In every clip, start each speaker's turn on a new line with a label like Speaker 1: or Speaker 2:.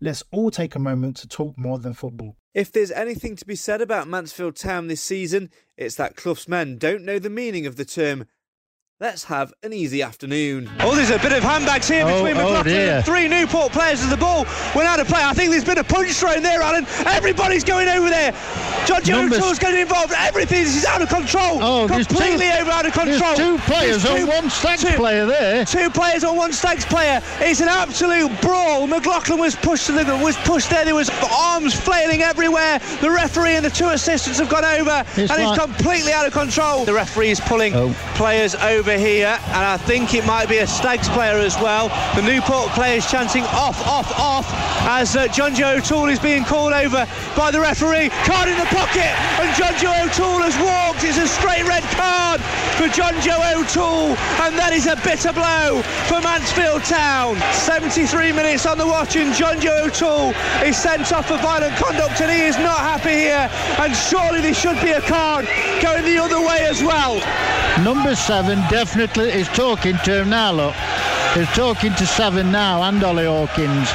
Speaker 1: Let's all take a moment to talk more than football.
Speaker 2: If there's anything to be said about Mansfield Town this season, it's that Clough's men don't know the meaning of the term Let's have an easy afternoon.
Speaker 3: Oh, there's a bit of handbags here
Speaker 4: Oh,
Speaker 3: between
Speaker 4: oh
Speaker 3: McLaughlin
Speaker 4: dear.
Speaker 3: and three Newport players as the ball went out of play. I think there's been a punch thrown there, Alan. Everybody's going over there. John
Speaker 4: Numbers-
Speaker 3: O'Toole's getting involved. Everything is out of control.
Speaker 4: Oh,
Speaker 3: completely
Speaker 4: two-
Speaker 3: over out of control.
Speaker 4: There's two players
Speaker 3: There's
Speaker 4: on one Stags
Speaker 3: two-
Speaker 4: player there.
Speaker 3: Two players on one Stags player. It's an absolute brawl. McLaughlin was pushed to the was pushed there. There was arms flailing everywhere. The referee and the two assistants have gone over,
Speaker 4: It's
Speaker 3: and
Speaker 4: like-
Speaker 3: it's completely out of control. The referee is pulling
Speaker 4: Oh.
Speaker 3: players over here, and I think it might be a Stags player as well. The Newport players chanting off, off, off as uh, John Joe O'Toole is being called over by the referee. Card in the pocket, and John Joe O'Toole has walked. It's a straight red card for John Joe O'Toole, and that is a bitter blow for Mansfield Town. 73 minutes on the watch, and John Joe O'Toole is sent off for violent conduct, and he is not happy here. And surely there should be a card going the other way as well.
Speaker 4: Number seven definitely is talking to him now, look. He's talking to seven now and Ollie Hawkins.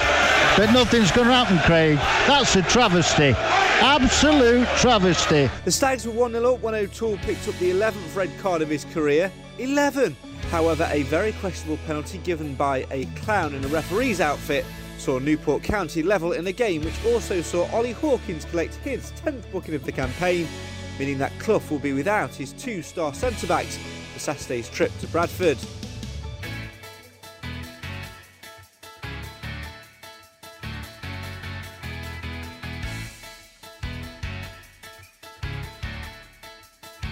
Speaker 4: But nothing's going to happen, Craig. That's a travesty. Absolute travesty.
Speaker 2: The Stags were 1 0 up when O'Toole picked up the 11th red card of his career. 11! However, a very questionable penalty given by a clown in a referee's outfit saw Newport County level in a game which also saw Ollie Hawkins collect his 10th booking of the campaign, meaning that Clough will be without his two star centre backs for Saturday's trip to Bradford.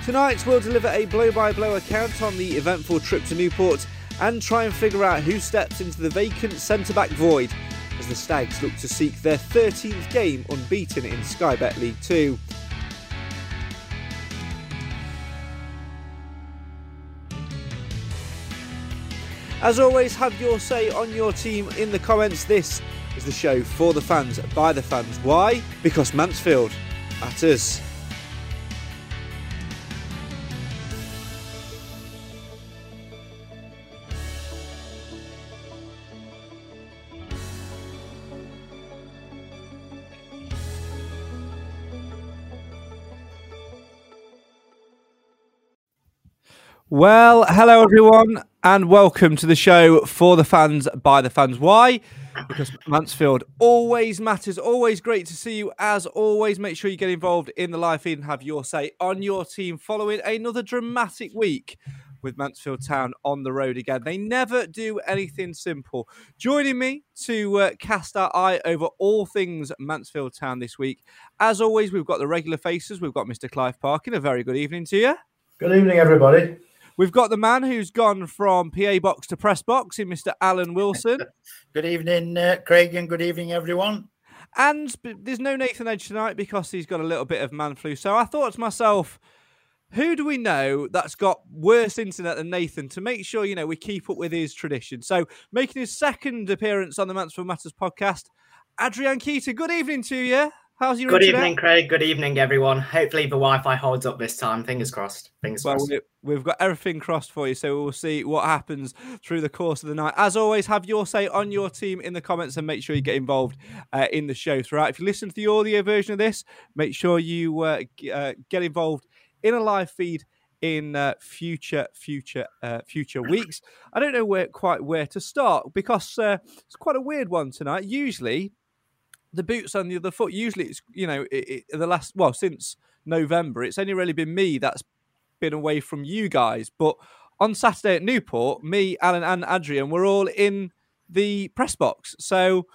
Speaker 2: Tonight we'll deliver a blow-by-blow account on the eventful trip to Newport and try and figure out who steps into the vacant centre-back void as the Stags look to seek their 13th game unbeaten in Sky Bet League 2. As always, have your say on your team in the comments. This is the show for the fans, by the fans. Why? Because Mansfield matters. Well, hello everyone, and welcome to the show for the fans by the fans. Why? Because Mansfield always matters. Always great to see you. As always, make sure you get involved in the live feed and have your say on your team following another dramatic week with Mansfield Town on the road again. They never do anything simple. Joining me to uh, cast our eye over all things Mansfield Town this week, as always, we've got the regular faces. We've got Mr. Clive Parkin. A very good evening to you.
Speaker 5: Good evening, everybody.
Speaker 2: We've got the man who's gone from PA box to press box in Mr. Alan Wilson.
Speaker 6: Good evening, uh, Craig, and good evening, everyone.
Speaker 2: and there's no Nathan Edge tonight because he's got a little bit of man flu. So I thought to myself, who do we know that's got worse internet than Nathan to make sure, you know, we keep up with his tradition? So making his second appearance on the Mansfield Matters podcast, Adrian Keaton. Good evening to you. How's your
Speaker 5: Good evening, Craig. Good evening, everyone. Hopefully, the Wi-Fi holds up this time. Fingers crossed. Fingers
Speaker 2: Well,
Speaker 5: crossed.
Speaker 2: we- we've got everything crossed for you, so we'll see what happens through the course of the night. As always, have your say on your team in the comments and make sure you get involved uh, in the show throughout. If you listen to the audio version of this, make sure you uh, uh, get involved in a live feed in uh, future future uh, future weeks. I don't know where quite where to start because uh, it's quite a weird one tonight. Usually, the boots on the other foot. Usually, it's you know it, it, the last well since November. It's only really been me that's been away from you guys. But on Saturday at Newport, me, Alan, and Adrian were all in the press box. So,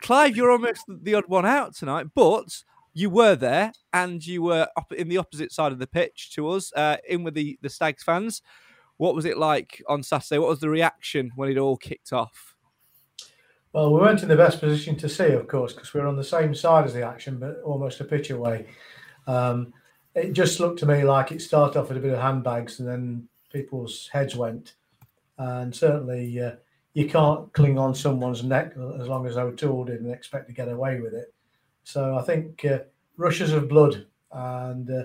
Speaker 2: Clive, you're almost the odd one out tonight, but you were there and you were up in the opposite side of the pitch to us, uh, in with the, the Stags fans. What was it like on Saturday? What was the reaction when it all kicked off?
Speaker 7: Well, we weren't in the best position to see, of course, because we were on the same side as the action, but almost a pitch away. Um, it just looked to me like it started off with a bit of handbags and then people's heads went. And certainly uh, you can't cling on someone's neck as long as O'Toole did and expect to get away with it. So I think uh, rushes of blood. And uh,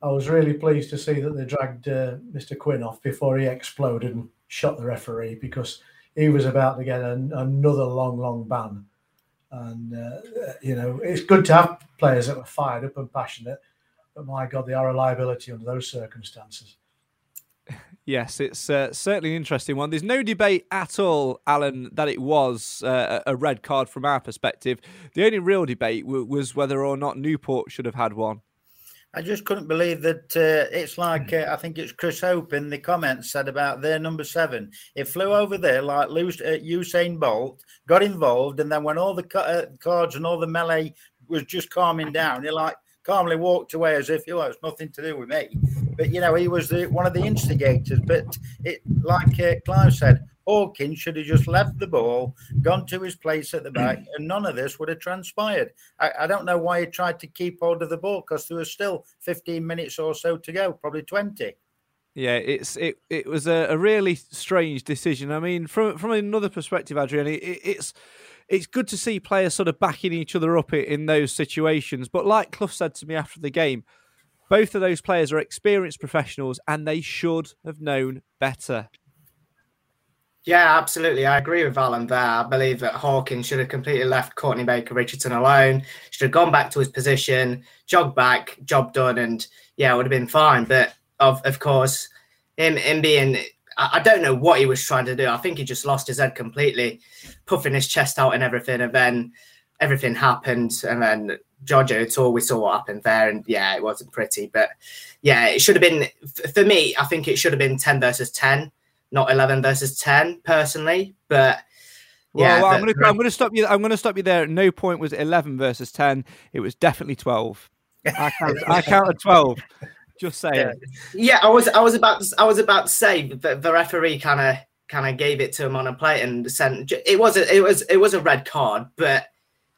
Speaker 7: I was really pleased to see that they dragged uh, Mr. Quinn off before he exploded and shot the referee because he was about to get an, another long, long ban. And, uh, you know, it's good to have players that were fired up and passionate, but my God, they are a liability under those circumstances.
Speaker 2: Yes, it's uh, certainly an interesting one. There's no debate at all, Alan, that it was uh, a red card from our perspective. The only real debate w- was whether or not Newport should have had one.
Speaker 6: I just couldn't believe that uh, it's like uh, I think it's Chris Hope in the comments said about their number seven. It flew over there like uh, Usain Bolt, got involved, and then when all the uh, cards and all the melee was just calming down, he like calmly walked away as if, oh, it's nothing to do with me. But you know, he was the, one of the instigators. But it, like uh, Clive said, Hawkins should have just left the ball, gone to his place at the back, and none of this would have transpired. I, I don't know why he tried to keep hold of the ball because there was still 15 minutes or so to go, probably 20.
Speaker 2: Yeah, it's it. It was a, a really strange decision. I mean, from from another perspective, Adrian, it, it's it's good to see players sort of backing each other up in, those situations. But like Clough said to me after the game, both of those players are experienced professionals, and they should have known better.
Speaker 5: Yeah, absolutely. I agree with Alan there. I believe that Hawkins should have completely left Courtney Baker Richardson alone, should have gone back to his position, jogged back, job done, and yeah, it would have been fine. But of of course, him him being I don't know what he was trying to do. I think he just lost his head completely, puffing his chest out and everything, and then everything happened, and then George O'Toole, we saw what happened there, and yeah, it wasn't pretty. But yeah, it should have been for me. I think it should have been ten versus ten, not eleven versus ten, personally. But
Speaker 2: Well,
Speaker 5: yeah,
Speaker 2: well, I'm going to I'm going to stop you. I'm going to stop you there. At no point was it 11 versus 10. It was definitely 12. I counted, I counted 12. Just saying.
Speaker 5: yeah, I was I was about to, I was about to say that the referee kind of kind of gave it to him on a plate and sent it was a, it was it was a red card, but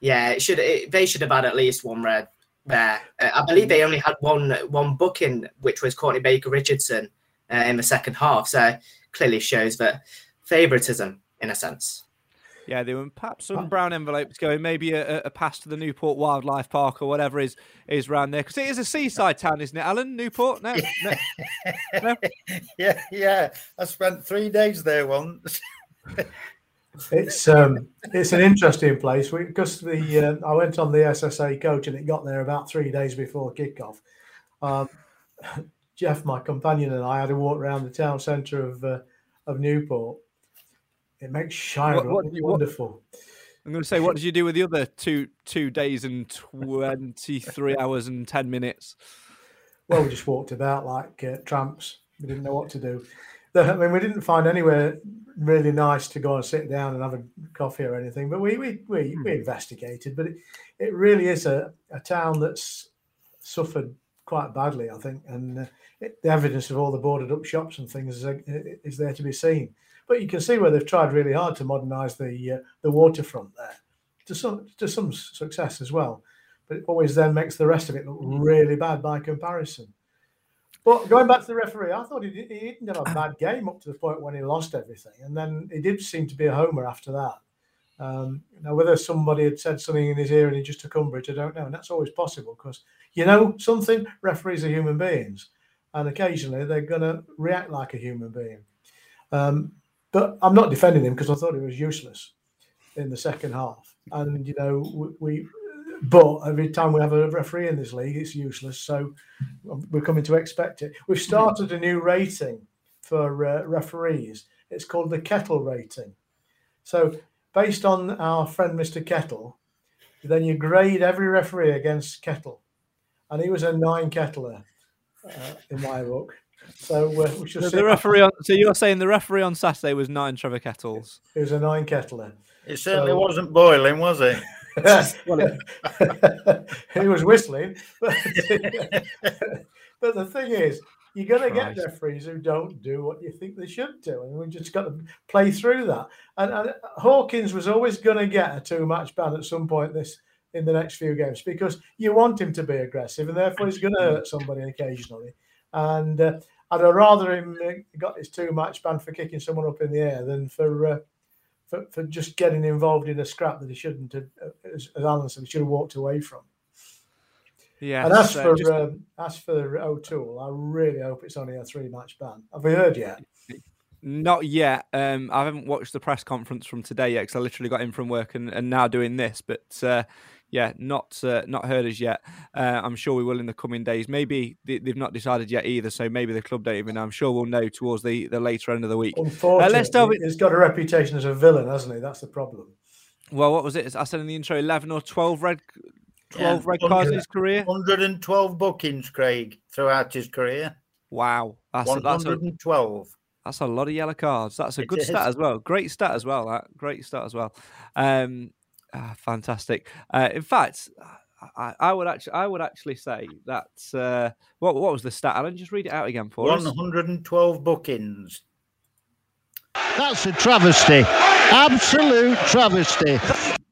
Speaker 5: yeah, it should it, they should have had at least one red there. Uh, I believe they only had one one booking, which was Courtney Baker Richardson uh, in the second half. So clearly shows that favoritism in a sense.
Speaker 2: Yeah, there were perhaps some brown envelopes going, maybe a, a- a pass to the Newport Wildlife Park or whatever is is around there because it is a seaside town, isn't it, Alan? Newport? No, no.
Speaker 6: yeah, yeah. I spent three days there once.
Speaker 7: It's um, it's an interesting place because the uh, I went on the SSA coach and it got there about three days before kickoff. Um, Jeff, my companion, and I had a walk around the town centre of uh, of Newport. It makes Shire
Speaker 2: What- what-
Speaker 7: really
Speaker 2: what-
Speaker 7: wonderful.
Speaker 2: I'm going to say, what did you do with the other two two days and 23 hours and 10 minutes?
Speaker 7: Well, we just walked about like uh, tramps. We didn't know what to do. I mean, we didn't find anywhere really nice to go and sit down and have a coffee or anything. But we we we, we investigated. But it, it really is a, a town that's suffered quite badly, I think, and uh, it, the evidence of all the boarded up shops and things is, uh, is there to be seen. But you can see where they've tried really hard to modernise the uh, the waterfront there to some to some success as well. But it always then makes the rest of it look really bad by comparison. But going back to the referee, I thought he, he didn't have a bad game up to the point when he lost everything, and then he did seem to be a homer after that. Um, now, whether somebody had said something in his ear and he just took umbrage, I don't know. And that's always possible because, you know, something referees are human beings and occasionally they're going to react like a human being. Um, but I'm not defending him because I thought he was useless in the second half. And, you know, we, but every time we have a referee in this league, it's useless. So we're coming to expect it. We've started a new rating for uh, referees. It's called the Kettle rating. So based on our friend Mr. Kettle, then you grade every referee against Kettle, and he was a nine Kettler uh, in my book. So uh, we should.
Speaker 2: So
Speaker 7: see-
Speaker 2: the referee. On, so you're saying the referee on Saturday was nine Trevor Kettles.
Speaker 7: He was a nine Kettler.
Speaker 6: It certainly
Speaker 7: So-
Speaker 6: wasn't boiling, was it?
Speaker 7: he was whistling. But, but the thing is, you're going to get referees who don't do what you think they should do, and we just got to play through that. And, and Hawkins was always going to get a two-match ban at some point this in the next few games because you want him to be aggressive, and therefore he's going to hurt somebody occasionally. And uh, I'd rather him uh, got his two-match ban for kicking someone up in the air than for. Uh, for, for just getting involved in a scrap that he shouldn't have, uh, as, as Alan said, he should have walked away from.
Speaker 2: Yeah.
Speaker 7: and as
Speaker 2: so
Speaker 7: for
Speaker 2: just-
Speaker 7: um, as for O'Toole, I really hope it's only a three match ban. Have we heard yet?
Speaker 2: Not yet. Um, I haven't watched the press conference from today yet because I literally got in from work and, and now doing this. But uh, yeah, not uh, not heard as yet. Uh, I'm sure we will in the coming days. Maybe they, they've not decided yet either. So maybe the club don't even know. I'm sure we'll know towards the, the later end of the week.
Speaker 7: Unfortunately,
Speaker 2: let's delve in-
Speaker 7: he's got a reputation as a villain, hasn't he? That's the problem.
Speaker 2: Well, what was it? I said in the intro, 11 or 12 red, 12 red cards in his career.
Speaker 6: 112 bookings, Craig, throughout his career.
Speaker 2: Wow, that's a, that's a
Speaker 6: 112.
Speaker 2: that's a lot of yellow cards. That's a
Speaker 6: It
Speaker 2: good
Speaker 6: is.
Speaker 2: stat as well. Great stat as well. That great stat as well. Um, ah, fantastic. Uh, in fact, I, I would actually I would actually say that uh, what what was the stat? Alan, just read it out again for us.
Speaker 6: 112 bookings.
Speaker 4: That's a travesty. Absolute travesty.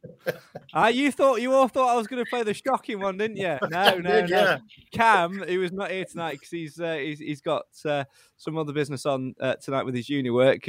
Speaker 2: Ah, you thought you all thought I was going to play the shocking one, didn't you? No, no,
Speaker 6: Did
Speaker 2: no.
Speaker 6: ya?
Speaker 2: Cam, who was not here tonight because he's, uh, he's he's got uh, some other business on uh, tonight with his uni work.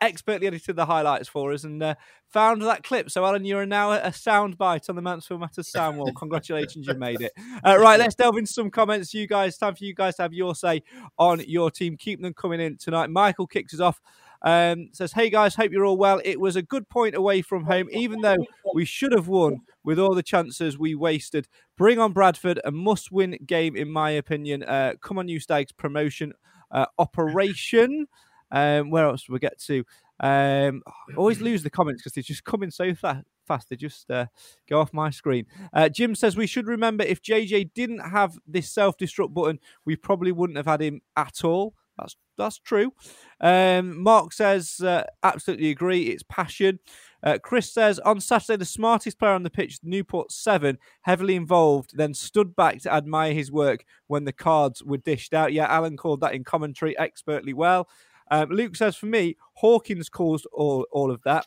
Speaker 2: Expertly edited the highlights for us and uh, found that clip. So, Alan, you're now a soundbite on the Mansfield Matters soundwall. Congratulations, you made it. Uh, right, let's delve into some comments. You guys, time for you guys to have your say on your team. Keep them coming in tonight. Michael kicks us off. Um, says, "Hey guys, hope you're all well. It was a good point away from home, even though we should have won with all the chances we wasted. Bring on Bradford, a must-win game in my opinion. Uh, come on, you Stags, promotion uh, operation. Um, where else we get to? Um, I always lose the comments because they just come in so fa- fast. They just uh, go off my screen. Uh, Jim says we should remember if JJ didn't have this self-destruct button, we probably wouldn't have had him at all. That's that's true. Um, Mark says uh, absolutely agree. It's passion. Uh, Chris says on Saturday the smartest player on the pitch, Newport Seven, heavily involved, then stood back to admire his work when the cards were dished out. Yeah, Alan called that in commentary expertly well. Um, Luke says for me, Hawkins caused all all of that.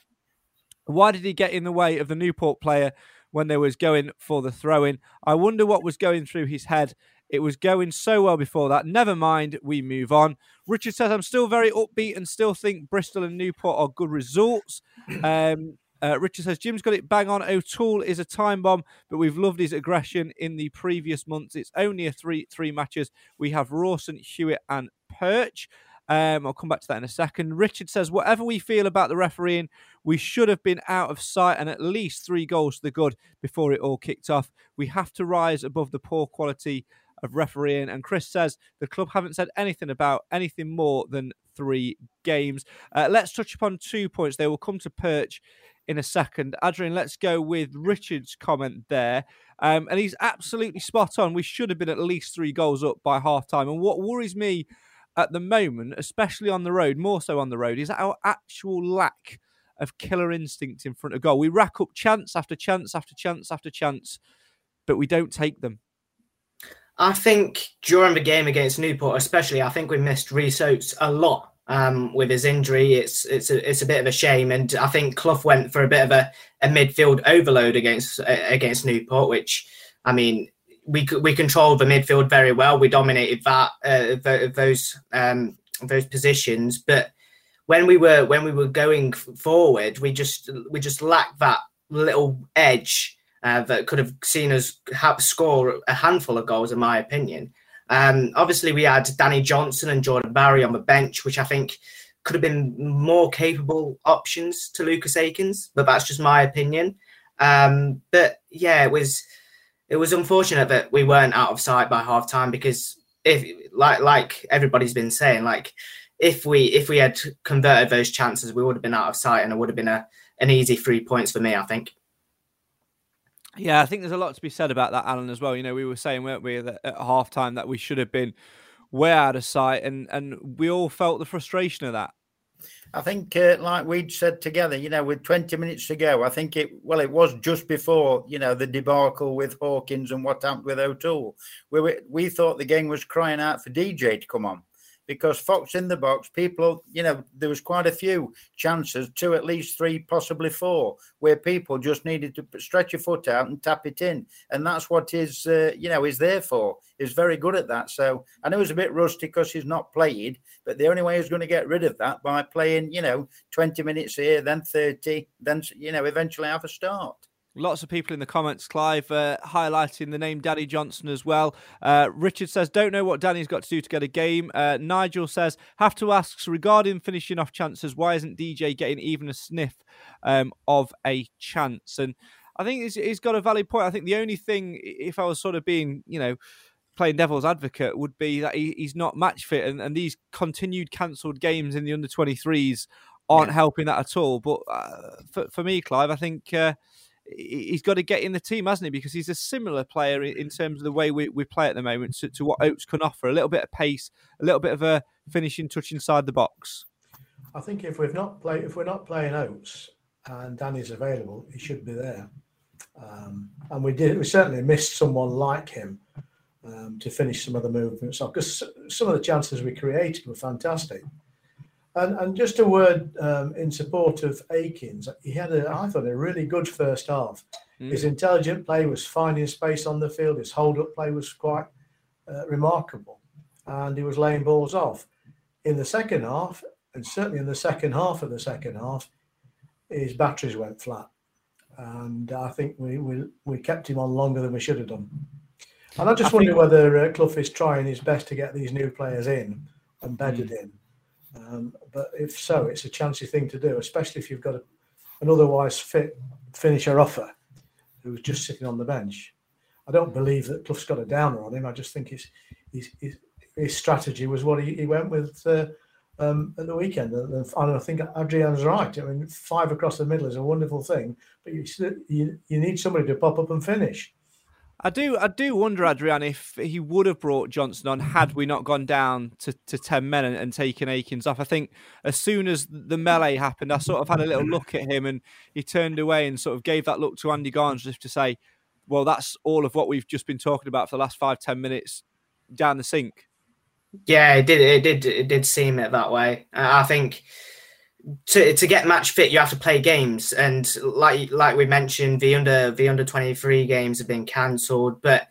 Speaker 2: Why did he get in the way of the Newport player when they was going for the throw in? I wonder what was going through his head. It was going so well before that. Never mind, we move on. Richard says, I'm still very upbeat and still think Bristol and Newport are good results. Um, uh, Richard says, Jim's got it bang on. O'Toole is a time bomb, but we've loved his aggression in the previous months. It's only a three three matches. We have Rawson, Hewitt, and Perch. Um, I'll come back to that in a second. Richard says, whatever we feel about the refereeing, we should have been out of sight and at least three goals to the good before it all kicked off. We have to rise above the poor quality of refereeing. And Chris says the club haven't said anything about anything more than three games. Uh, let's touch upon two points. They will come to Perch in a second. Adrian, let's go with Richard's comment there. Um, and he's absolutely spot on. We should have been at least three goals up by half time. And what worries me at the moment, especially on the road, more so on the road, is our actual lack of killer instinct in front of goal. We rack up chance after chance after chance after chance, but we don't take them.
Speaker 5: I think during the game against Newport, especially, I think we missed Rhys Oates a lot um, with his injury. It's it's a, it's a bit of a shame, and I think Clough went for a bit of a, a midfield overload against against Newport, which I mean we we controlled the midfield very well. We dominated that uh, th- those um, those positions, but when we were when we were going forward, we just we just lacked that little edge uh, that could have seen us have score a handful of goals, in my opinion. Um, obviously, we had Danny Johnson and Jordan Bowery on the bench, which I think could have been more capable options to Lucas Akins, but that's just my opinion. Um, but yeah, it was it was unfortunate that we weren't out of sight by half time because if like like everybody's been saying, like if we if we had converted those chances, we would have been out of sight and it would have been a an easy three points for me, I think.
Speaker 2: Yeah, I think there's a lot to be said about that, Alan, as well. You know, we were saying, weren't we, that at half time that we should have been way out of sight, and, and we all felt the frustration of that.
Speaker 6: I think, uh, like we'd said together, you know, with 20 minutes to go, I think it, well, it was just before, you know, the debacle with Hawkins and what happened with O'Toole. We, we thought the game was crying out for DJ to come on because Fox in the box, people, you know, there was quite a few chances, two, at least three, possibly four, where people just needed to stretch a foot out and tap it in, and that's what is, uh, you know, is there for. He's very good at that. So I know he's a bit rusty because he's not played, but the only way he's going to get rid of that by playing, you know, twenty minutes here, then thirty, then you know, eventually have a start.
Speaker 2: Lots of people in the comments, Clive, uh, highlighting the name Danny Johnson as well. Uh, Richard says, don't know what Danny's got to do to get a game. Uh, Nigel says, have to ask regarding finishing off chances, why isn't DJ getting even a sniff um, of a chance? And I think he's, he's got a valid point. I think the only thing, if I was sort of being, you know, playing devil's advocate, would be that he, he's not match fit. And, and these continued cancelled games in the under 23s aren't yeah. helping that at all. But uh, for, for me, Clive, I think uh, he's got to get in the team, hasn't he? Because he's a similar player in terms of the way we, we play at the moment to, to what Oates can offer. A little bit of pace, a little bit of a finishing touch inside the box.
Speaker 7: I think if we've not play, if we're not playing Oates and Danny's available, he should be there. Um, and we did we certainly missed someone like him um, to finish some of the movements off because some of the chances we created were fantastic. And, and just a word um, in support of Akins. He had, a, I thought, a really good first half. Mm. His intelligent play was finding space on the field. His hold-up play was quite uh, remarkable, and he was laying balls off. In the second half, and certainly in the second half of the second half, his batteries went flat, and I think we we, we kept him on longer than we should have done. And I just I wonder think... whether uh, Clough is trying his best to get these new players in and bedded mm. in um, but if so, it's a chancy thing to do, especially if you've got a, an otherwise fit finisher offer who's just sitting on the bench. I don't believe that Clough's got a downer on him. I just think his his, his, his strategy was what he, he went with uh, um, at the weekend. And I think Adrian's right. I mean, five across the middle is a wonderful thing, but you, you, you need somebody to pop up and finish.
Speaker 2: I do, I do wonder, Adrian, if he would have brought Johnson on had we not gone down to, to ten men and, and, taken Akins off. I think as soon as the melee happened, I sort of had a little look at him and he turned away and sort of gave that look to Andy Garner as if to say, "Well, that's all of what we've just been talking about for the last five, ten minutes down the sink."
Speaker 5: Yeah, it did. It did. It did seem it that way. I think to to get match fit, you have to play games, and like like we mentioned, the under the under twenty three games have been cancelled. But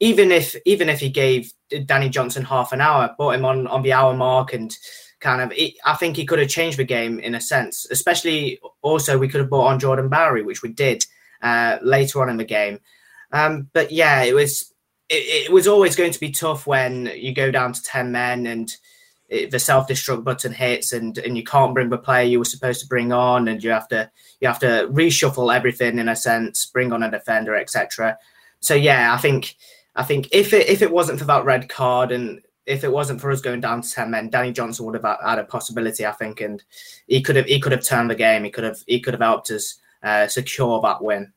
Speaker 5: even if even if he gave Danny Johnson half an hour, brought him on on the hour mark, and kind of, I think he could have changed the game in a sense. Especially also, we could have brought on Jordan Bowery, which we did uh, later on in the game. Um, but yeah, it was it, it was always going to be tough when you go down to ten men and the self destruct button hits and and you can't bring the player you were supposed to bring on and you have to you have to reshuffle everything in a sense bring on a defender etc so yeah i think i think if it if it wasn't for that red card and if it wasn't for us going down to 10 men danny johnson would have had a possibility i think and he could have he could have turned the game. He could have he could have helped us uh, secure that win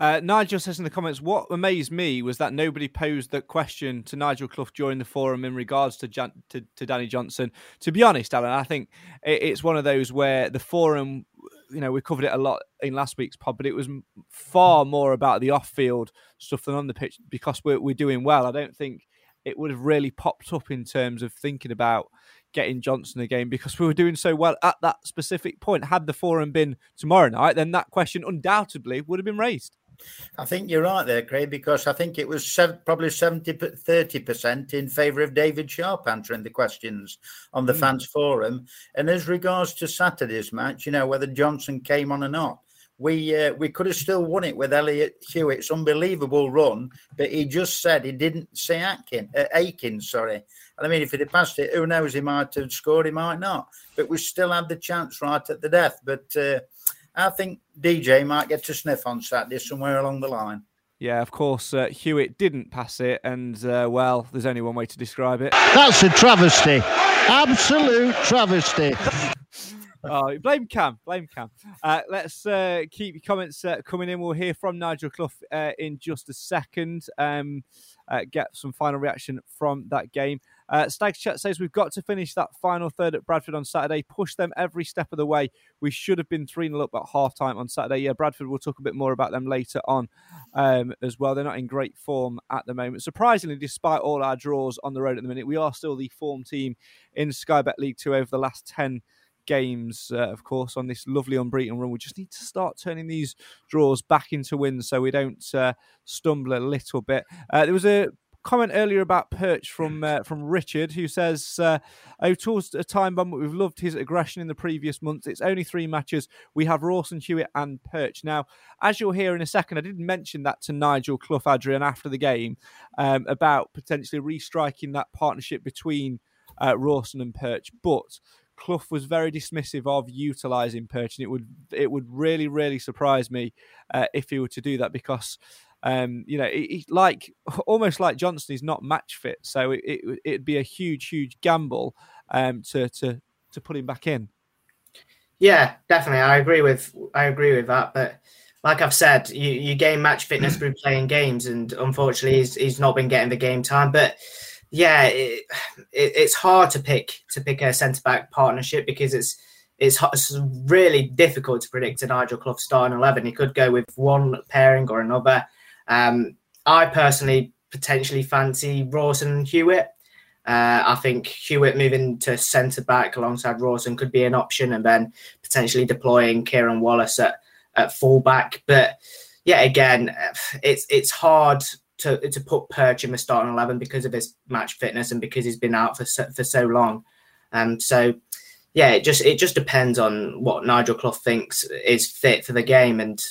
Speaker 2: uh, Nigel says in the comments, what amazed me was that nobody posed that question to Nigel Clough during the forum in regards to Jan- to, to, Danny Johnson. To be honest, Alan, I think it, it's one of those where the forum, you know, we covered it a lot in last week's pod, but it was far more about the off-field stuff than on the pitch because we're, we're doing well. I don't think it would have really popped up in terms of thinking about getting Johnson again because we were doing so well at that specific point. Had the forum been tomorrow night, then that question undoubtedly would have been raised.
Speaker 6: I think you're right there, Craig, because I think it was sev- probably 70, 30% in favour of David Sharpe answering the questions on the mm. fans forum. And as regards to Saturday's match, you know, whether Johnson came on or not, we uh, we could have still won it with Elliot Hewitt's unbelievable run, but he just said he didn't see Atkin, uh, Aiken, sorry. And I mean, if he'd have passed it, who knows? He might have scored, he might not. But we still had the chance right at the death. But uh, I think DJ might get to sniff on Saturday somewhere along the line.
Speaker 2: Yeah, of course, uh, Hewitt didn't pass it, and uh, well, there's only one way to describe it.
Speaker 4: That's a travesty, absolute travesty.
Speaker 2: oh, blame Cam, blame Cam. Uh, let's uh, keep your comments uh, coming in. We'll hear from Nigel Clough uh, in just a second. Um, get some final reaction from that game. Uh, Stags Chat says we've got to finish that final third at Bradford on Saturday, push them every step of the way. We should have been 3 0 up at half time on Saturday. Yeah, Bradford, we'll talk a bit more about them later on um, as well. They're not in great form at the moment. Surprisingly, despite all our draws on the road at the minute, we are still the form team in Sky Bet League 2 over the last 10 games, uh, of course, on this lovely unbeaten run. We just need to start turning these draws back into wins so we don't uh, stumble a little bit. Uh, there was a comment earlier about Perch from uh, from Richard, who says uh, O'Toole's a time bomb, but we've loved his aggression in the previous months. It's only three matches. We have Rawson, Hewitt, and Perch. Now, as you'll hear in a second, I didn't mention that to Nigel Clough Adrian after the game um, about potentially restriking that partnership between uh, Rawson and Perch, but. Clough was very dismissive of utilising Perch, and it would it would really really surprise me uh, if he were to do that because um, you know, he, like almost like Johnson is not match fit, so it, it would be a huge, huge gamble um, to to to put him back in.
Speaker 5: Yeah, definitely. I agree with I agree with that. But like I've said, you, you gain match fitness through playing games, and unfortunately, he's, he's not been getting the game time. But yeah, it, it, it's hard to pick to pick a centre back partnership because it's it's, it's really difficult to predict a Nigel Clough starting eleven. He could go with one pairing or another. Um, I personally potentially fancy Rawson and Hewitt. Uh, I think Hewitt moving to centre back alongside Rawson could be an option, and then potentially deploying Kieran Wallace at, at full back. But yeah, again, it's it's hard to to put Perch in the starting eleven because of his match fitness and because he's been out for so, for so long. Um, so yeah, it just it just depends on what Nigel Clough thinks is fit for the game, and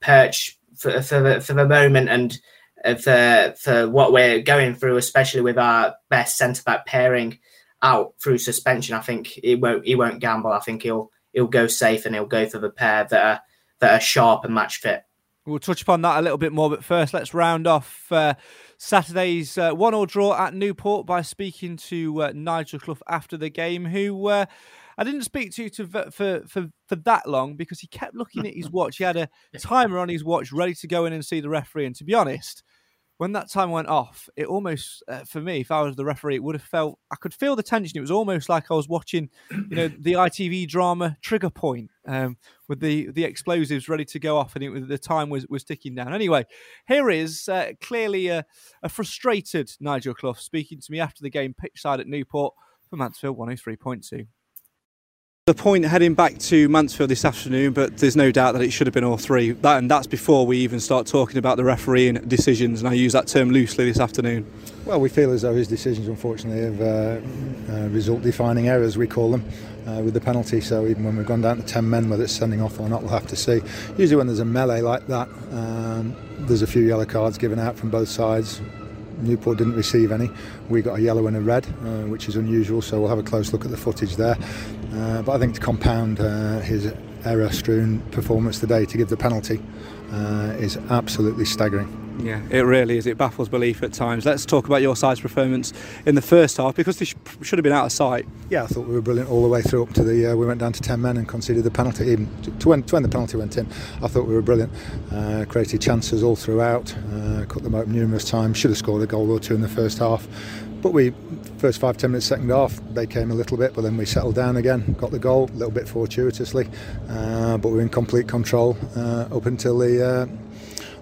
Speaker 5: Perch for for the, for the moment and uh, for for what we're going through, especially with our best centre back pairing out through suspension. I think he won't he won't gamble. I think he'll he'll go safe and he'll go for the pair that are that are sharp and match fit.
Speaker 2: We'll touch upon that a little bit more, but first let's round off uh, Saturday's uh, one-all draw at Newport by speaking to uh, Nigel Clough after the game, who uh, I didn't speak to you to, for, for, for that long because he kept looking at his watch. He had a timer on his watch ready to go in and see the referee. And to be honest, when that time went off, it almost, uh, for me, if I was the referee, it would have felt, I could feel the tension. It was almost like I was watching, you know, the ITV drama Trigger Point um, with the, the explosives ready to go off and it, the time was, was ticking down. Anyway, here is uh, clearly a, a frustrated Nigel Clough speaking to me after the game pitch side at Newport for Mansfield 103.2. The point heading back to Mansfield this afternoon, but there's no doubt that it should have been all three. That, and that's before we even start talking about the refereeing decisions, and I use that term loosely this afternoon.
Speaker 8: Well, we feel as though his decisions, unfortunately, have uh, uh, result-defining errors, we call them, uh, with the penalty. So even when we've gone down to 10 men, whether it's sending off or not, we'll have to see. Usually when there's a melee like that, um, there's a few yellow cards given out from both sides. Newport didn't receive any. We got a yellow and a red, uh, which is unusual, so we'll have a close look at the footage there. Uh, but I think to compound uh, his error strewn performance today to give the penalty uh, is absolutely staggering.
Speaker 2: Yeah, it really is. It baffles belief at times. Let's talk about your side's performance in the first half because this should have been out of sight.
Speaker 8: Yeah, I thought we were brilliant all the way through up to the. Uh, we went down to ten men and conceded the penalty. Even to, when, to when the penalty went in, I thought we were brilliant. Uh, created chances all throughout. Uh, cut them open numerous times. Should have scored a goal or two in the first half. But we, first five, ten minutes, second half, they came a little bit, but then we settled down again, got the goal, a little bit fortuitously, uh, but we were in complete control uh, up until the uh,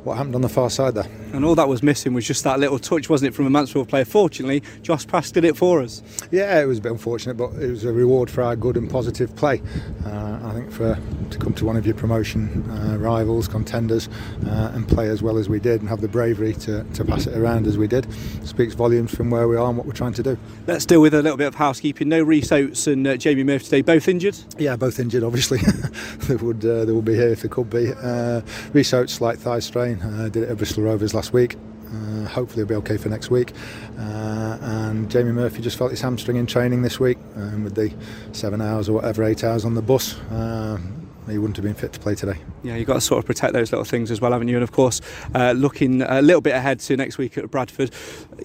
Speaker 8: what happened on the far side there.
Speaker 2: And all that was missing was just that little touch, wasn't it, from a Mansfield player? Fortunately, Josh Prass did it for us.
Speaker 8: Yeah, it was a bit unfortunate, but it was a reward for our good and positive play. Uh, I think for to come to one of your promotion uh, rivals, contenders, uh, and play as well as we did, and have the bravery to, to pass it around as we did, speaks volumes from where we are and what we're trying to do.
Speaker 2: Let's deal with a little bit of housekeeping. No Rhys Oates and uh, Jamie Murphy today, both injured.
Speaker 8: Yeah, both injured. Obviously, they would uh, they would be here if they could be. Uh, Rhys Oates, slight thigh strain, did it at Bristol Rovers last week. Uh, hopefully he'll be okay for next week. Uh, and Jamie Murphy just felt his hamstring in training this week um, with the seven hours or whatever, eight hours on the bus. Um, he wouldn't have been fit to play today.
Speaker 2: Yeah, you've got to sort of protect those little things as well, haven't you? And of course, uh, looking a little bit ahead to next week at Bradford.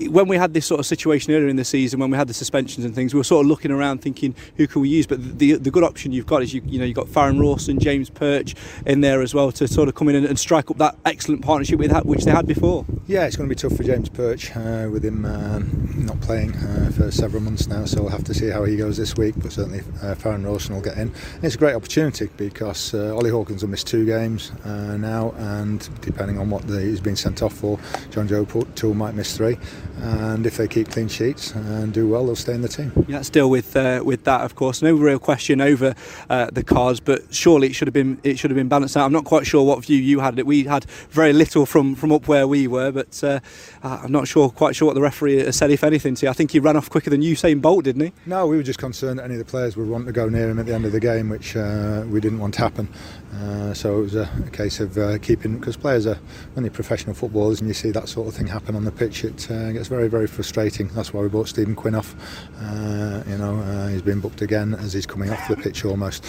Speaker 2: When we had this sort of situation earlier in the season, when we had the suspensions and things, we were sort of looking around thinking who can we use. But the the good option you've got is you you know you've got Farrend Rawson, James Perch in there as well to sort of come in and, and strike up that excellent partnership with that which they had before.
Speaker 8: Yeah, it's going to be tough for James Perch uh, with him um, not playing uh, for several months now. So we'll have to see how he goes this week. But certainly uh, Farrend Rawson will get in. And it's a great opportunity because uh, Ollie Hawkins will miss two games uh, now, and depending on what the, he's been sent off for, Jonjoe Toole might miss three. And if they keep clean sheets and do well, they'll stay in the team.
Speaker 2: Yeah, still with uh, with that, of course, no real question over uh, the cards, but surely it should have been it should have been balanced out. I'm not quite sure what view you had. We had very little from from up where we were, but uh, I'm not sure quite sure what the referee said, if anything. To you. I think he ran off quicker than Usain Bolt, didn't he?
Speaker 8: No, we were just concerned that any of the players would want to go near him at the end of the game, which uh, we didn't want to happen. Uh, so it was a, a case of uh, keeping because players are when they're professional footballers and you see that sort of thing happen on the pitch, it uh, gets very very frustrating. That's why we brought Stephen Quinn off. Uh, you know, uh, he's been booked again as he's coming off the pitch almost.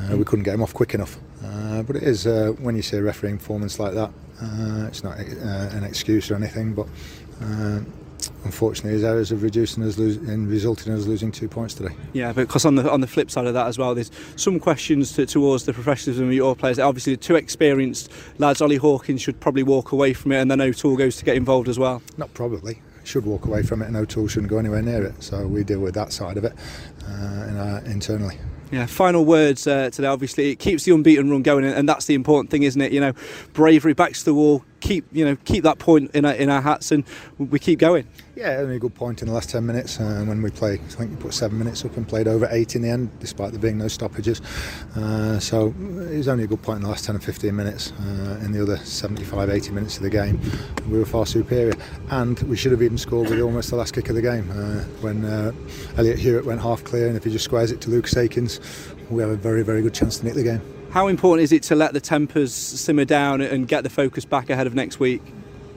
Speaker 8: Uh, we couldn't get him off quick enough. but it is when you see a refereeing performance like that, it's not an excuse or anything, but unfortunately his errors have reduced lose, and resulted in us losing two points today.
Speaker 2: Yeah, because on the on the flip side of that as well, there's some questions to, towards the professionalism of your players. Obviously, the two experienced lads, Ollie Hawkins should probably walk away from it, and then O'Toole goes to get involved as well.
Speaker 8: Not probably. Should walk away from it, and O'Toole shouldn't go anywhere near it. So we deal with that side of it uh, internally.
Speaker 2: Yeah, final words uh, today. Obviously, it keeps the unbeaten run going, and that's the important thing, isn't it? You know, bravery, backs to the wall, keep you know keep that point in our, in our hats, and we keep going.
Speaker 8: Yeah, only a good point in the last 10 minutes uh, when we played. I think we put seven minutes up and played over eight in the end, despite there being no stoppages. Uh, so it was only a good point in the last 10 or 15 minutes. Uh, in the other 75, 80 minutes of the game, we were far superior. And we should have even scored with almost the last kick of the game uh, when uh, Elliot Hewitt went half clear. And if he just squares it to Lucas Akins, we have a very, very good chance to nick the game.
Speaker 2: How important is it to let the tempers simmer down and get the focus back ahead of next week?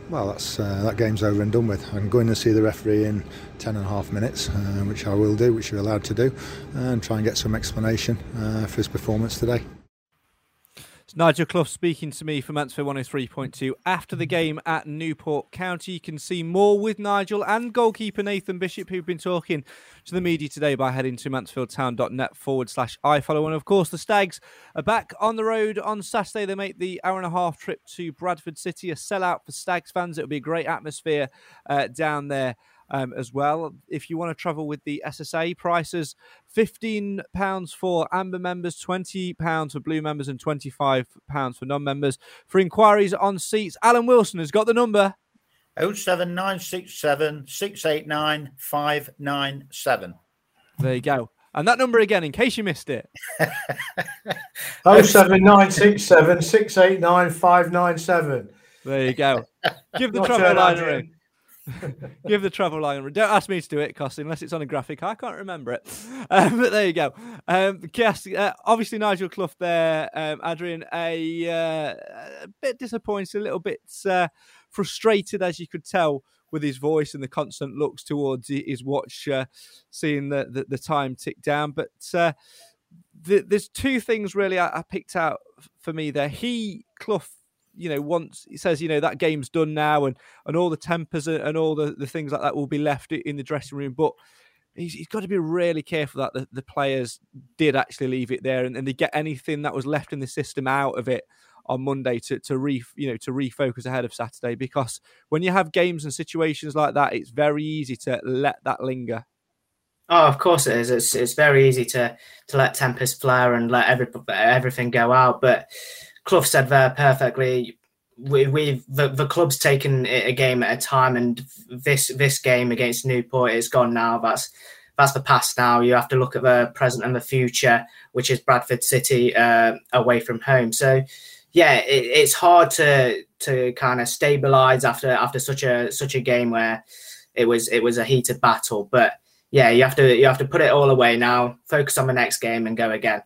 Speaker 8: Well, that's uh, that game's over and done with. I'm going to see the referee in 10 and a half minutes, uh, which I will do, which you're allowed to do, and try and get some explanation uh, for his performance today.
Speaker 2: Nigel Clough speaking to me from Mansfield 103.2 after the game at Newport County. You can see more with Nigel and goalkeeper Nathan Bishop, who've been talking to the media today by heading to mansfieldtown.net forward slash iFollow. And of course, the Stags are back on the road on Saturday. They make the hour and a half trip to Bradford City, a sellout for Stags fans. It'll be a great atmosphere uh, down there um, as well. If you want to travel with the SSA prices, £15 for Amber members, £20 for Blue members, and £25 for non members. For inquiries on seats, Alan Wilson has got the number.
Speaker 6: 07967 689 597.
Speaker 2: There you go. And that number again, in case you missed it.
Speaker 7: 07967 689 597.
Speaker 2: There you go. Give the travel line a ring. Give the travel line. Don't ask me to do it, Cos, unless it's on a graphic. I can't remember it. Um, but there you go. Um, uh, obviously Nigel Clough there, um, Adrian, a, uh, a bit disappointed, a little bit uh, frustrated, as you could tell with his voice and the constant looks towards his watch, uh, seeing the, the, the time tick down. But uh, the, there's two things really I, I picked out for me there. He Clough you know, once he says, you know, that game's done now and and all the tempers and all the, the things like that will be left in the dressing room. But he's, he's got to be really careful that the, the players did actually leave it there and, and they get anything that was left in the system out of it on Monday to to re you know to refocus ahead of Saturday because when you have games and situations like that, it's very easy to let that linger.
Speaker 5: Oh, of course it is. It's it's very easy to to let tempers flare and let every everything go out, but Clough said there perfectly. we, we've the, the club's taken it a game at a time, and this this game against Newport is gone now. That's that's the past now. You have to look at the present and the future, which is Bradford City uh, away from home. So, yeah, it, it's hard to to kind of stabilize after after such a such a game where it was it was a heated battle. But yeah, you have to you have to put it all away now, focus on the next game, and go again.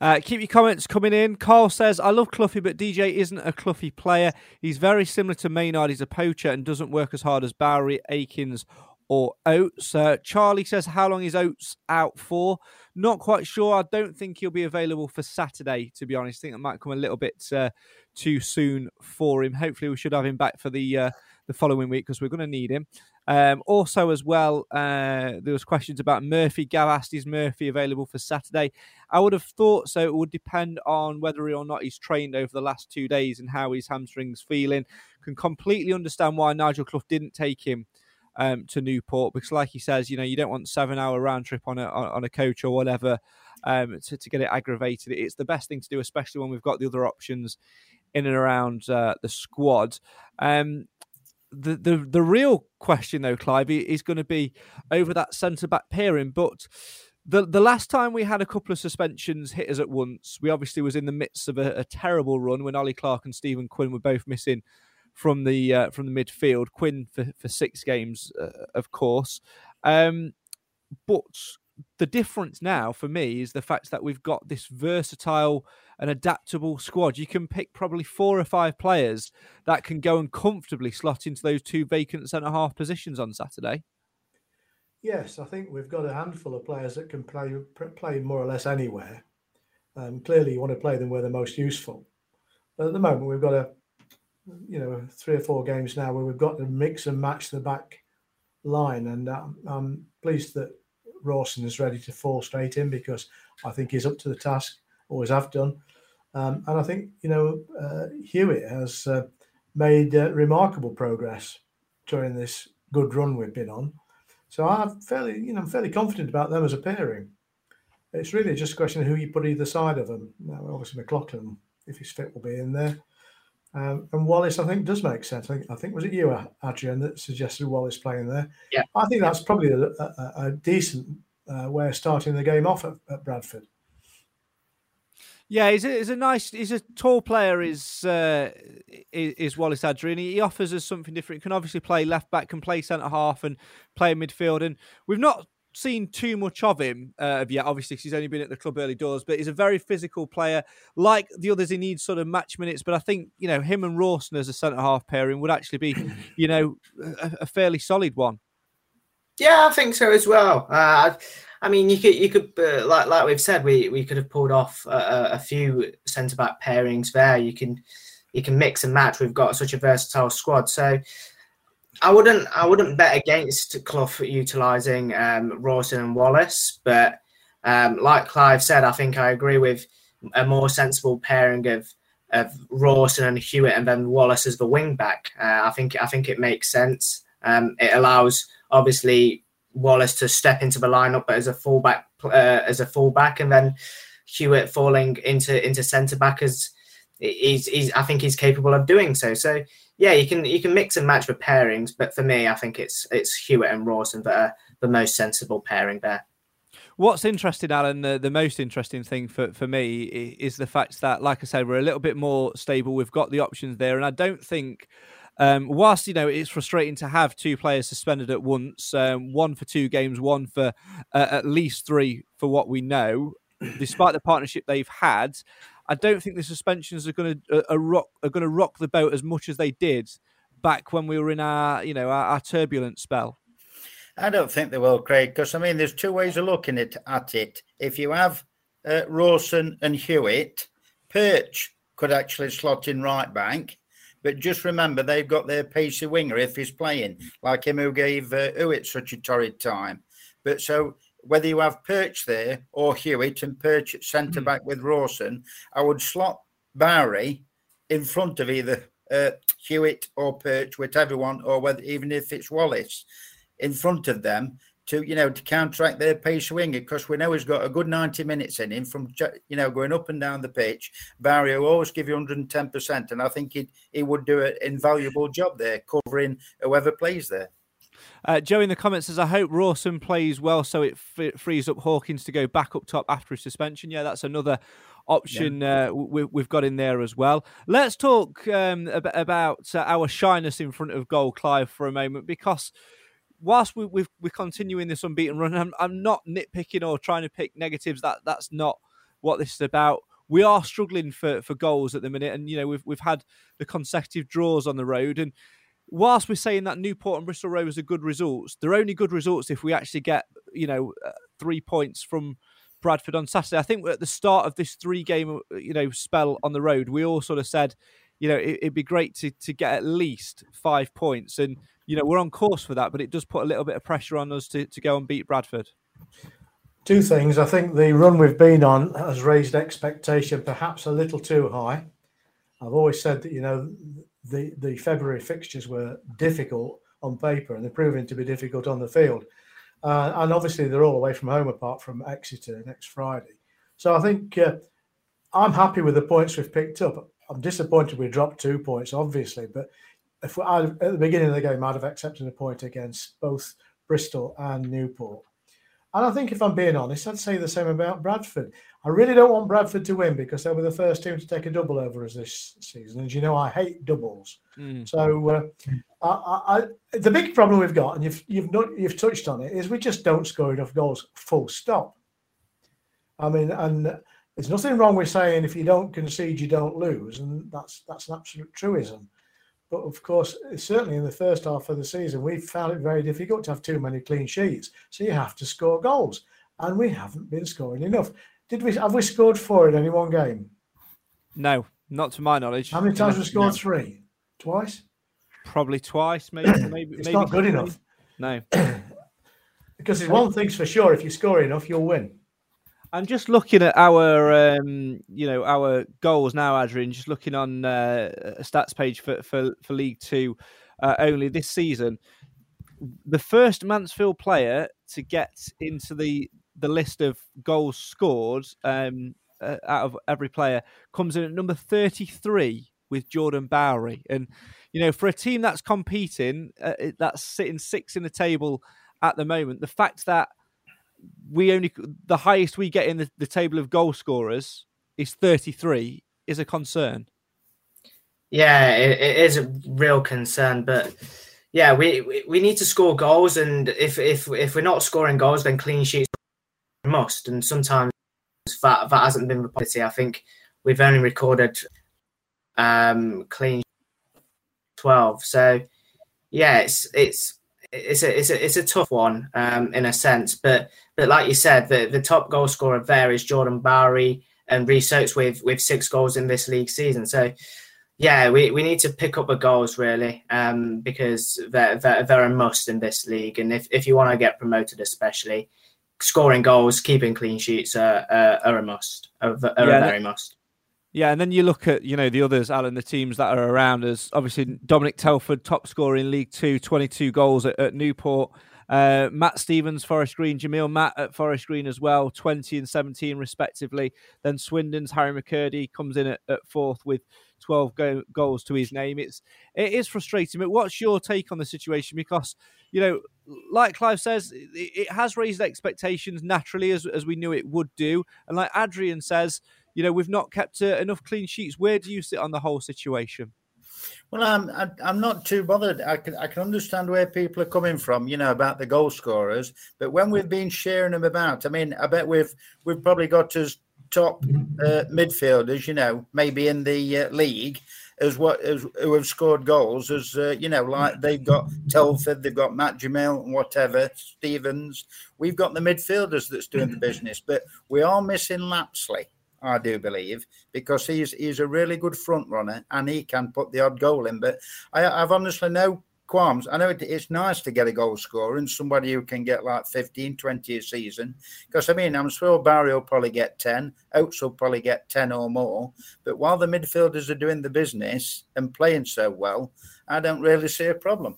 Speaker 2: Uh, keep your comments coming in. Carl says, I love Cluffy, but DJ isn't a Cluffy player. He's very similar to Maynard. He's a poacher and doesn't work as hard as Bowery, Akins, or Oates. Uh, Charlie says, How long is Oates out for? Not quite sure. I don't think he'll be available for Saturday, to be honest. I think that might come a little bit uh, too soon for him. Hopefully, we should have him back for the uh, the following week because we're going to need him. Um, also, as well, uh, there was questions about Murphy. Gav asked, "Is Murphy available for Saturday?" I would have thought so. It would depend on whether or not he's trained over the last two days and how his hamstrings feeling. Can completely understand why Nigel Clough didn't take him um, to Newport because, like he says, you know, you don't want seven hour round trip on a on a coach or whatever um, to, to get it aggravated. It's the best thing to do, especially when we've got the other options in and around uh, the squad. Um, the, the the real question though, Clive, is going to be over that centre back pairing. But the the last time we had a couple of suspensions hit us at once, we obviously was in the midst of a, a terrible run when Ollie Clark and Stephen Quinn were both missing from the uh, from the midfield. Quinn for for six games, uh, of course. Um, but the difference now for me is the fact that we've got this versatile and adaptable squad. You can pick probably four or five players that can go and comfortably slot into those two vacant centre half positions on Saturday.
Speaker 7: Yes, I think we've got a handful of players that can play play more or less anywhere. Um, clearly, you want to play them where they're most useful. But at the moment, we've got a you know three or four games now where we've got to mix and match the back line, and um, I'm pleased that Rawson is ready to fall straight in because I think he's up to the task, always have done. Um, and I think, you know, uh, Hewitt has uh, made uh, remarkable progress during this good run we've been on. So I'm fairly, you know, I'm fairly confident about them as a pairing. It's really just a question of who you put either side of them. Now, obviously, McLaughlin, if he's fit, will be in there. Um, and Wallace, I think, does make sense. I think, I think was it you, Adrian, that suggested Wallace playing there?
Speaker 5: Yeah.
Speaker 7: I think that's probably a, a, a decent uh, way of starting the game off at, at Bradford.
Speaker 2: Yeah, he's a, he's a nice, he's a tall player. Is uh, is Wallace Adrian? He offers us something different. He can obviously play left back, can play centre half, and play midfield. And we've not seen too much of him uh, yet, obviously, he's only been at the club early doors, but he's a very physical player. Like the others, he needs sort of match minutes, but I think, you know, him and Rawson as a centre half pairing would actually be, you know, a, a, fairly solid one.
Speaker 5: Yeah, I think so as well. Uh, I mean, you could, you could, uh, like, like we've said, we, we could have pulled off a, a few centre back pairings there. You can, you can mix and match. We've got such a versatile squad. So, I wouldn't I wouldn't bet against Clough utilising um, Rawson and Wallace, but um, like Clive said, I think I agree with a more sensible pairing of of Rawson and Hewitt, and then Wallace as the wing back. Uh, I think I think it makes sense. Um, it allows obviously Wallace to step into the lineup but as a fullback uh, as a fullback, and then Hewitt falling into into centre back as he's, he's I think he's capable of doing so. So yeah, you can you can mix and match with pairings, but for me, I think it's it's Hewitt and Rawson that are the most sensible pairing there.
Speaker 2: What's interesting, Alan, the, the most interesting thing for, for me is the fact that, like I said, we're a little bit more stable. We've got the options there. And I don't think, um, whilst, you know, it's frustrating to have two players suspended at once, um, one for two games, one for uh, at least three for what we know, despite the partnership they've had, I don't think the suspensions are going to uh, rock are going to rock the boat as much as they did back when we were in our you know our, our turbulent spell.
Speaker 6: I don't think they will, Craig, because I mean, there's two ways of looking at, at it. If you have uh, Rawson and Hewitt, Perch could actually slot in right bank, but just remember they've got their pacey winger if he's playing, like him who gave uh, Hewitt such a torrid time. But so whether you have Perch there or Hewitt and Perch at centre hmm. back with Rawson, I would slot Barry in front of either uh, Hewitt or Perch, whichever one, or whether even if it's Wallace, in front of them to you know to counteract their pace wing because we know he's got a good 90 minutes in him from you know going up and down the pitch. Barry will always give you 110 percent, and I think he he would do an invaluable job there covering whoever plays there.
Speaker 2: Uh, Joe in the comments says, I hope Rawson plays well so it f- frees up Hawkins to go back up top after his suspension. Yeah, that's another option yeah. uh, we, have got in there as well. Let's talk um, ab- about uh, our shyness in front of goal, Clive, for a moment, because whilst we, we are continuing this unbeaten run, I'm, I'm not nitpicking or trying to pick negatives. That that's not what this is about. We are struggling for, for goals at the minute, and you know we've we've had the consecutive draws on the road, and whilst we're saying that Newport and Bristol Rovers are good results, they're only good results if we actually get you know uh, three points from Bradford on Saturday. I think at the start of this three game uh, you know spell on the road, we all sort of said, you know, it, would be great to to get at least five points, and you know we're on course for that. But it does put a little bit of pressure on us to to go and beat Bradford.
Speaker 7: Two things. I think the run we've been on has raised expectation perhaps a little too high. I've always said that you know the the February fixtures were difficult on paper and they're proving to be difficult on the field. Uh, and obviously, they're all away from home apart from Exeter next Friday. So I think uh, I'm happy with the points we've picked up. I'm disappointed we dropped two points, obviously, but if we, at the beginning of the game, I'd have accepted a point against both Bristol and Newport. And I think if I'm being honest, I'd say the same about Bradford. I really don't want Bradford to win because they were the first team to take a double over us this season. And you know, I hate doubles. Mm. So uh, I, I, the big problem we've got, and you've you've not, you've touched on it, is we just don't score enough goals. Full stop. I mean, and there's nothing wrong with saying if you don't concede, you don't lose, and that's that's an absolute truism. But of course, certainly in the first half of the season, we found it very difficult to have too many clean sheets. So you have to score goals, and we haven't been scoring enough. Did we? Have we scored four in any one game?
Speaker 2: No, not to my knowledge.
Speaker 7: How many times no, we scored no. three? Twice.
Speaker 2: Probably twice, maybe. maybe
Speaker 7: it's
Speaker 2: maybe
Speaker 7: not good enough.
Speaker 2: No.
Speaker 7: because there's one thing's for sure: if you score enough, you'll win.
Speaker 2: I'm just looking at our, um, you know, our goals now, Adrian. Just looking on uh, a stats page for for, for League Two uh, only this season. The first Mansfield player to get into the the list of goals scored um, uh, out of every player comes in at number 33 with Jordan Bowery. And, you know, for a team that's competing, uh, that's sitting six in the table at the moment, the fact that we only, the highest we get in the, the table of goal scorers is 33 is a concern.
Speaker 5: Yeah, it, it is a real concern, but yeah, we, we, need to score goals, and if if if we're not scoring goals, then clean sheets must, and sometimes that that hasn't been the policy. I think we've only recorded um, clean twelve. So yeah, it's it's it's a it's a it's a tough one um, in a sense, but but like you said, the the top goal scorer there is Jordan Bowery and Oates with with six goals in this league season. So yeah, we, we need to pick up the goals really um, because they're, they're, they're a must in this league. And if, if you want to get promoted, especially, scoring goals, keeping clean sheets are, are, are a must, are, are yeah, a very must.
Speaker 2: Yeah, and then you look at you know the others, Alan, the teams that are around us. Obviously, Dominic Telford, top scorer in League Two, 22 goals at, at Newport. Uh, Matt Stevens, Forest Green, Jamille Matt at Forest Green as well, 20 and 17 respectively. Then Swindon's Harry McKirdy comes in at, at fourth with 12 go- goals to his name. It's it is frustrating. But what's your take on the situation? Because you know, like Clive says, it, it has raised expectations naturally as as we knew it would do, and like Adrian says, you know, we've not kept uh, enough clean sheets. Where do you sit on the whole situation?
Speaker 6: Well, I'm I'm not too bothered. I can I can understand where people are coming from, you know, about the goal scorers. But when we've been sharing them about, I mean, I bet we've we've probably got as top uh, midfielders, you know, maybe in the uh, league, as what as who have scored goals, as uh, you know, like they've got Telford, they've got Matt Jamille, whatever, Stevens. We've got the midfielders that's doing the business, but we are missing Lapsley. I do believe, because he's he's a really good front runner and he can put the odd goal in. But I, have honestly no qualms. I know it, it's nice to get a goal scorer and somebody who can get like 15, 20 a season. Because I mean, I'm sure Barry will probably get 10, Oates will probably get 10 or more. But while the midfielders are doing the business and playing so well, I don't really see a problem.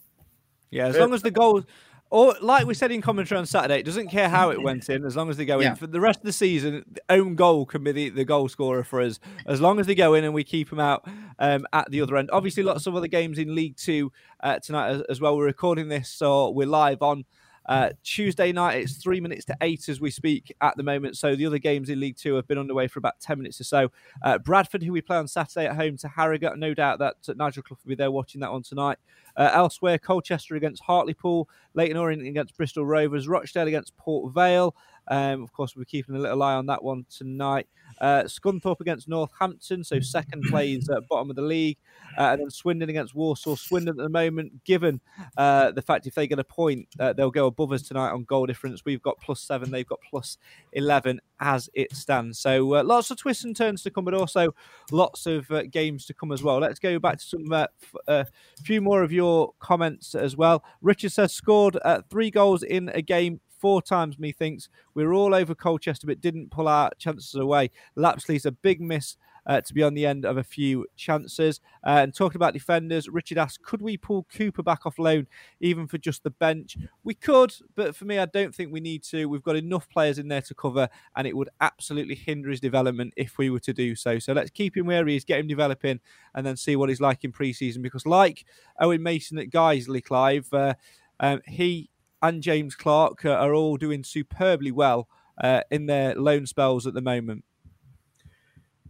Speaker 2: Yeah, as long as the goals or like we said in commentary on Saturday, it doesn't care how it went in as long as they go
Speaker 6: Yeah.
Speaker 2: in. For the rest of the season, the own goal can be the, the goal scorer for us as long as they go in and we keep them out um, at the other end. Obviously, lots of other games in League Two uh, tonight as, as well. We're recording this, so we're live on. Uh, Tuesday night, it's three minutes to eight as we speak at the moment. So the other games in League Two have been underway for about 10 minutes or so. Uh, Bradford, who we play on Saturday at home to Harrogate, no doubt that Nigel Clough will be there watching that one tonight. Uh, elsewhere, Colchester against Hartlepool, Leyton Orient against Bristol Rovers, Rochdale against Port Vale. Um, of course, we're keeping a little eye on that one tonight. Uh, Scunthorpe against Northampton, so second plays at bottom of the league. Uh, and then Swindon against Walsall. Swindon at the moment, given uh, the fact if they get a point, uh, they'll go above us tonight on goal difference. We've got plus seven, they've got plus 11 as it stands. So uh, lots of twists and turns to come, but also lots of uh, games to come as well. Let's go back to some uh, few more of your comments as well. Richard says scored three goals in a game four times. Methinks we were all over Colchester, but didn't pull our chances away. Lapsley's a big miss. Uh, to be on the end of a few chances. Uh, and talking about defenders, Richard asked, could we pull Cooper back off loan even for just the bench? We could, but for me, I don't think we need to. We've got enough players in there to cover, and it would absolutely hinder his development if we were to do so. So let's keep him where he is, get him developing, and then see what he's like in pre-season. Because like Owen Mason at Guiseley, Clive, uh, um, he and James Clark uh, are all doing superbly well uh, in their loan spells at the moment.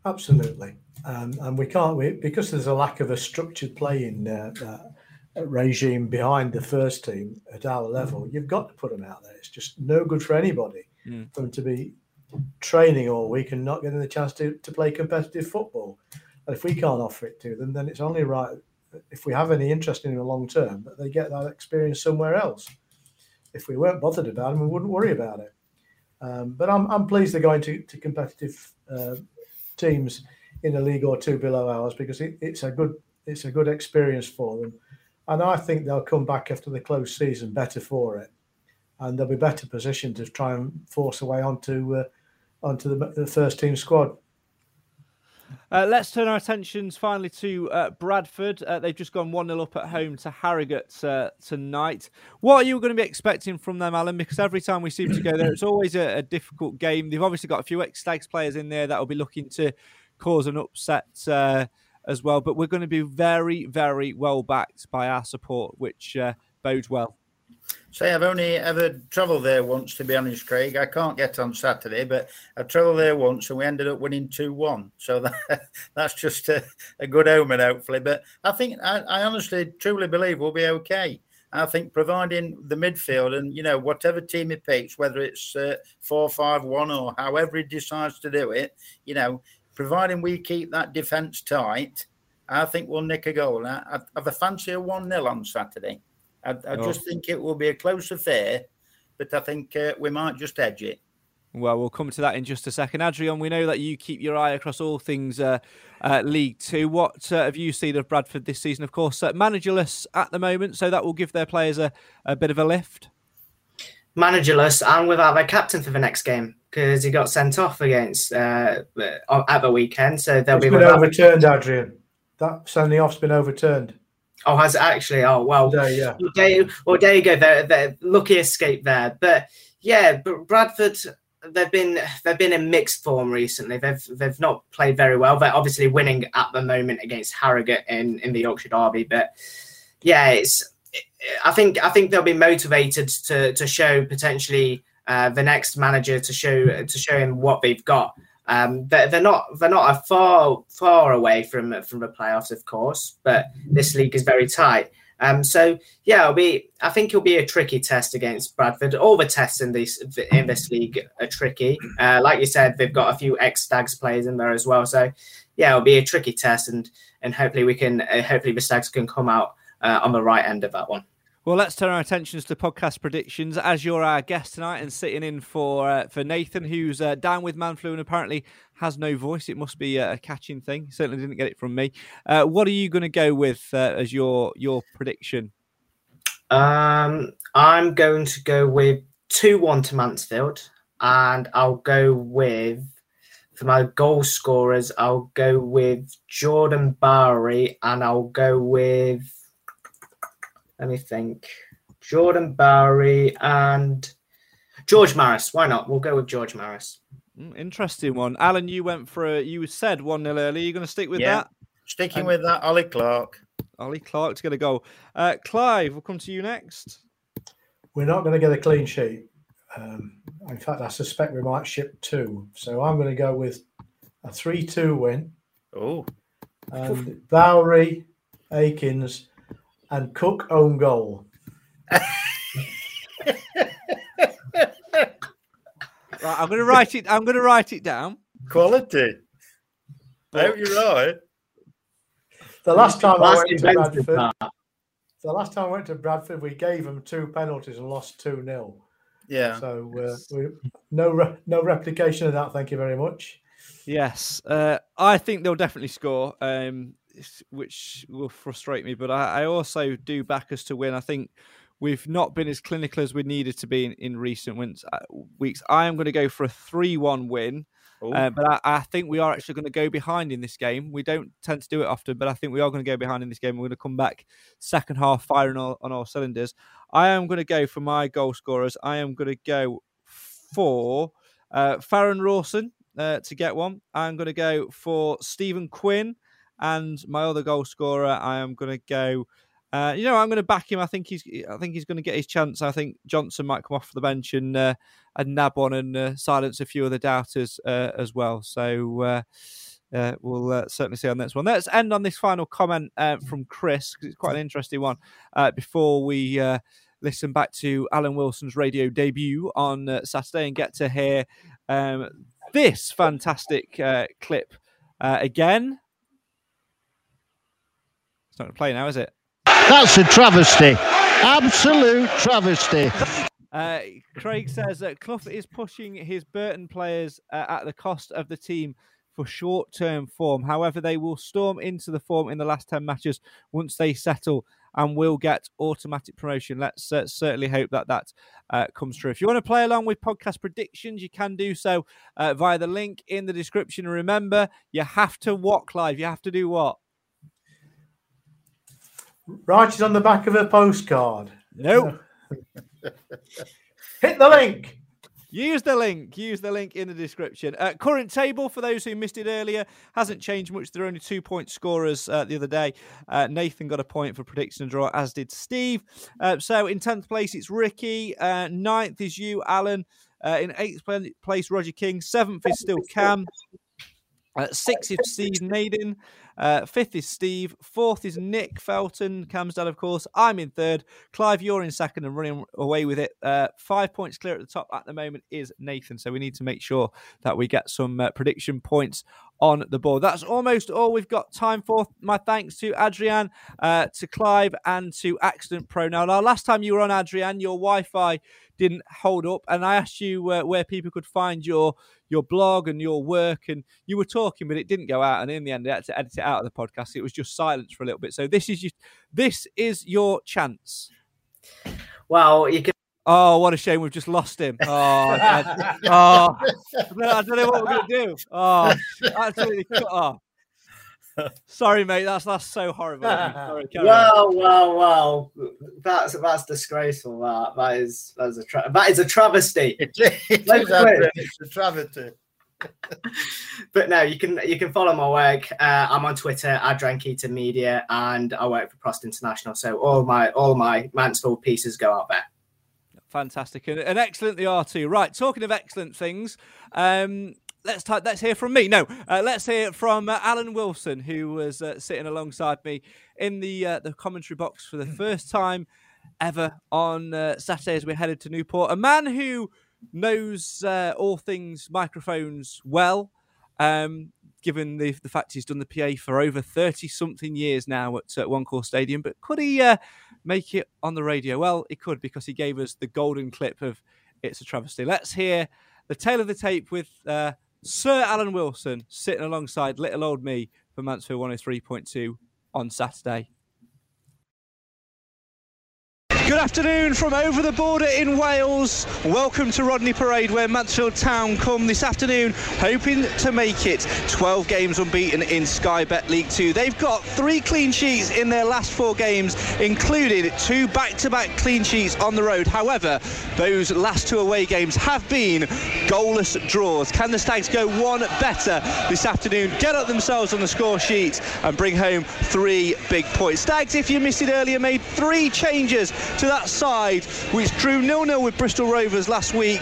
Speaker 7: Absolutely, um, and we can't we, because there's a lack of a structured playing uh, uh, regime behind the first team at our level. You've got to put them out there. It's just no good for anybody
Speaker 2: Mm.
Speaker 7: for them to be training all week and not getting the chance to, to play competitive football. And if we can't offer it to them, then it's only right if we have any interest in them long term that they get that experience somewhere else. If we weren't bothered about them, we wouldn't worry about it. Um, but I'm, I'm pleased they're going to, to competitive uh, teams in a league or two below ours because it, it's a good it's a good experience for them, and I think they'll come back after the close season better for it, and they'll be better positioned to try and force a way onto uh, onto the, the first team squad.
Speaker 2: Uh, let's turn our attentions finally to uh, Bradford. Uh, they've just gone 1 0 up at home to Harrogate uh, tonight. What are you going to be expecting from them, Alan? Because every time we seem to go there, it's always a, a difficult game. They've obviously got a few ex Stags players in there that will be looking to cause an upset uh, as well. But we're going to be very, very well backed by our support, which uh, bodes well.
Speaker 6: Say, I've only ever travelled there once, to be honest, Craig. I can't get on Saturday, but I travelled there once and we ended up winning 2 1. So that, that's just a, a good omen, hopefully. But I think, I, I honestly, truly believe we'll be okay. I think providing the midfield and, you know, whatever team he picks, whether it's uh, 4 5 1 or however he decides to do it, you know, providing we keep that defence tight, I think we'll nick a goal. I, I, I have a fancy a 1 0 on Saturday. I, I
Speaker 2: Oh.
Speaker 6: just think it will be a close affair, but I think uh, we might just edge it.
Speaker 2: Well, we'll come to that in just a second. Adrian, we know that you keep your eye across all things uh, uh, League Two. What uh, have you seen of Bradford this season? Of course, uh, managerless at the moment, so that will give their players a, a bit of a lift.
Speaker 5: managerless and without their captain for the next game because he got sent off against uh, at the weekend. So they'll
Speaker 7: It's
Speaker 5: be
Speaker 7: been overturned, Adrian. That sending off's been overturned.
Speaker 5: Oh, has it actually? Oh, well.
Speaker 7: Today, yeah.
Speaker 5: Well, there, well, there you go. They're, they're lucky escape there. But yeah, but Bradford, they've been they've been in mixed form recently. They've they've not played very well. They're obviously winning at the moment against Harrogate in in the Yorkshire Derby. But yeah, it's I think I think they'll be motivated to to show potentially uh, the next manager to show to show him what they've got. Um, they're, they're not they're not a far far away from from the playoffs, of course, but this league is very tight. Um, so yeah, it'll be. I think it'll be a tricky test against Bradford. All the tests in this in this league are tricky. Uh, like you said, they've got a few ex Stags players in there as well. So yeah, it'll be a tricky test, and and hopefully we can uh, hopefully the Stags can come out uh, on the right end of that one.
Speaker 2: Well, let's turn our attentions to podcast predictions. As you're our guest tonight and sitting in for uh, for Nathan, who's uh, down with man flu and apparently has no voice. It must be a, catching thing. Certainly didn't get it from me. Uh, what are you going to go with uh, as your your prediction?
Speaker 5: Um, I'm going to go with two one to Mansfield, and I'll go with for my goal scorers. I'll go with Jordan Bowery, and I'll go with. Let me think. Jordan Bowery and George Maris. Why not? We'll go with George Maris.
Speaker 2: Mm, interesting one. Alan, you went for a, you said 1 0 early. Are you going to stick with
Speaker 6: Yeah.
Speaker 2: that?
Speaker 6: Sticking
Speaker 2: And-
Speaker 6: with that, Ollie Clark.
Speaker 2: Ollie Clark's going to go. Uh, Clive, we'll come to you next.
Speaker 7: We're not going to get a clean sheet. Um, in fact, I suspect we might ship two. So I'm going to go with a 3 2 win.
Speaker 6: Oh.
Speaker 7: And Bowery, Akins, and Cook own goal.
Speaker 2: Right, I'm going to write it. I'm going to write it down.
Speaker 6: Quality. I hope you're right.
Speaker 7: The last time I went to Bradford,
Speaker 5: that.
Speaker 7: the last time I went to Bradford, we gave them two penalties and lost two 0
Speaker 6: Yeah.
Speaker 7: So uh, we, no re- no replication of that. Thank you very much.
Speaker 2: Yes, uh, I think they'll definitely score, um, s- which will frustrate me. But I, I also do back us to win. I think we've not been as clinical as we needed to be in, in recent wins, uh, weeks. I am going to go for a 3 1 win. Uh, but I, I think we are actually going to go behind in this game. We don't tend to do it often, but I think we are going to go behind in this game. We're going to come back second half firing all, on all cylinders. I am going to go for my goal scorers. I am going to go for uh, Farrend Rawson uh, to get one. I'm going to go for Stephen Quinn, and my other goal scorer. I am going to go. Uh, you know, I'm going to back him. I think he's. I think he's going to get his chance. I think Johnson might come off the bench and uh, and nab one and uh, silence a few of the doubters uh, as well. So uh, uh, we'll certainly see on this one. Let's end on this final comment from Chris because it's quite an interesting one. Before we listen back to Alan Wilson's radio debut on Saturday and get to hear um, this fantastic clip again. It's not going to play now, is it?
Speaker 4: That's a travesty. Absolute travesty.
Speaker 2: Uh, Craig says that Clough is pushing his Burton players uh, at the cost of the team for short-term form. However, they will storm into the form in the last ten matches once they settle and will get automatic promotion. Let's uh, certainly hope that that uh, comes true. If you want to play along with podcast predictions, you can do so uh, via the link in the description. And remember, you have to walk live. You have to do what?
Speaker 7: Write it on the back of a postcard.
Speaker 2: No.
Speaker 7: Hit the link.
Speaker 2: Use the link. Use the link in the description. Uh, current table for those who missed it earlier hasn't changed much. There are only two point scorers uh, the other day. Uh, Nathan got a point for prediction and draw, as did Steve. Uh, so in tenth place it's Ricky. Uh, ninth is you, Alan. Uh, in eighth place, Roger King. Seventh is still Cam. Uh, sixth is Steve Naden. Uh, fifth is Steve. Fourth is Nick Felton. Cam's dad, of course. I'm in third. Clive, you're in second and running away with it. Uh, five points clear at the top at the moment is Nathan. So we need to make sure that we get some uh, prediction points on the board. That's almost all we've got time for. My thanks to Adrian, uh, to Clive, and to Accident Pro. Now, now, last time you were on Adrian, your Wi-Fi didn't hold up, and I asked you uh, where people could find your your blog and your work, and you were talking, but it didn't go out. And in the end, I had to edit it out of the podcast. It was just silence for a little bit. So this is your, this is your chance.
Speaker 5: Well, you can.
Speaker 2: Oh, what a shame! We've just lost him. Oh, I, oh, I don't know what we're gonna do. Oh, absolutely cut off. Sorry, mate. That's that's so horrible. Sorry, carry on.
Speaker 5: Well, well, well. That's that's disgraceful. That that is that is a tra- that is a travesty.
Speaker 6: It is,
Speaker 5: Let's
Speaker 6: Adrian,
Speaker 5: quit.
Speaker 6: it's a travesty.
Speaker 5: but no, you can you can follow my work. Uh, I'm on Twitter at Drankita Media, and I work for Prost International. So all my all my Mansfield pieces go out there.
Speaker 2: Fantastic and, and excellent they are too. Right, talking of excellent things, um, let's type, let's hear from me. No, uh, let's hear from uh, Alan Wilson, who was uh, sitting alongside me in the uh, the commentary box for the first time ever on uh, Saturday as we headed to Newport. A man who knows uh, all things microphones well. Um, Given the, the fact he's done the PA for over 30 something years now at, at One Call Stadium, but could he uh, make it on the radio? Well, he could because he gave us the golden clip of It's a Travesty. Let's hear the tail of the tape with uh, Sir Alan Wilson sitting alongside little old me for Mansfield 103.2 on Saturday. Good afternoon from over the border in Wales. Welcome to Rodney Parade, where Mansfield Town come this afternoon, hoping to make it 12 games unbeaten in Sky Bet League Two. They've got three clean sheets in their last four games, including two back-to-back clean sheets on the road. However, those last two away games have been goalless draws. Can the Stags go one better this afternoon? Get up themselves on the score sheet and bring home three big points. Stags, if you missed it earlier, made three changes to that side, which drew nil-nil with Bristol Rovers last week.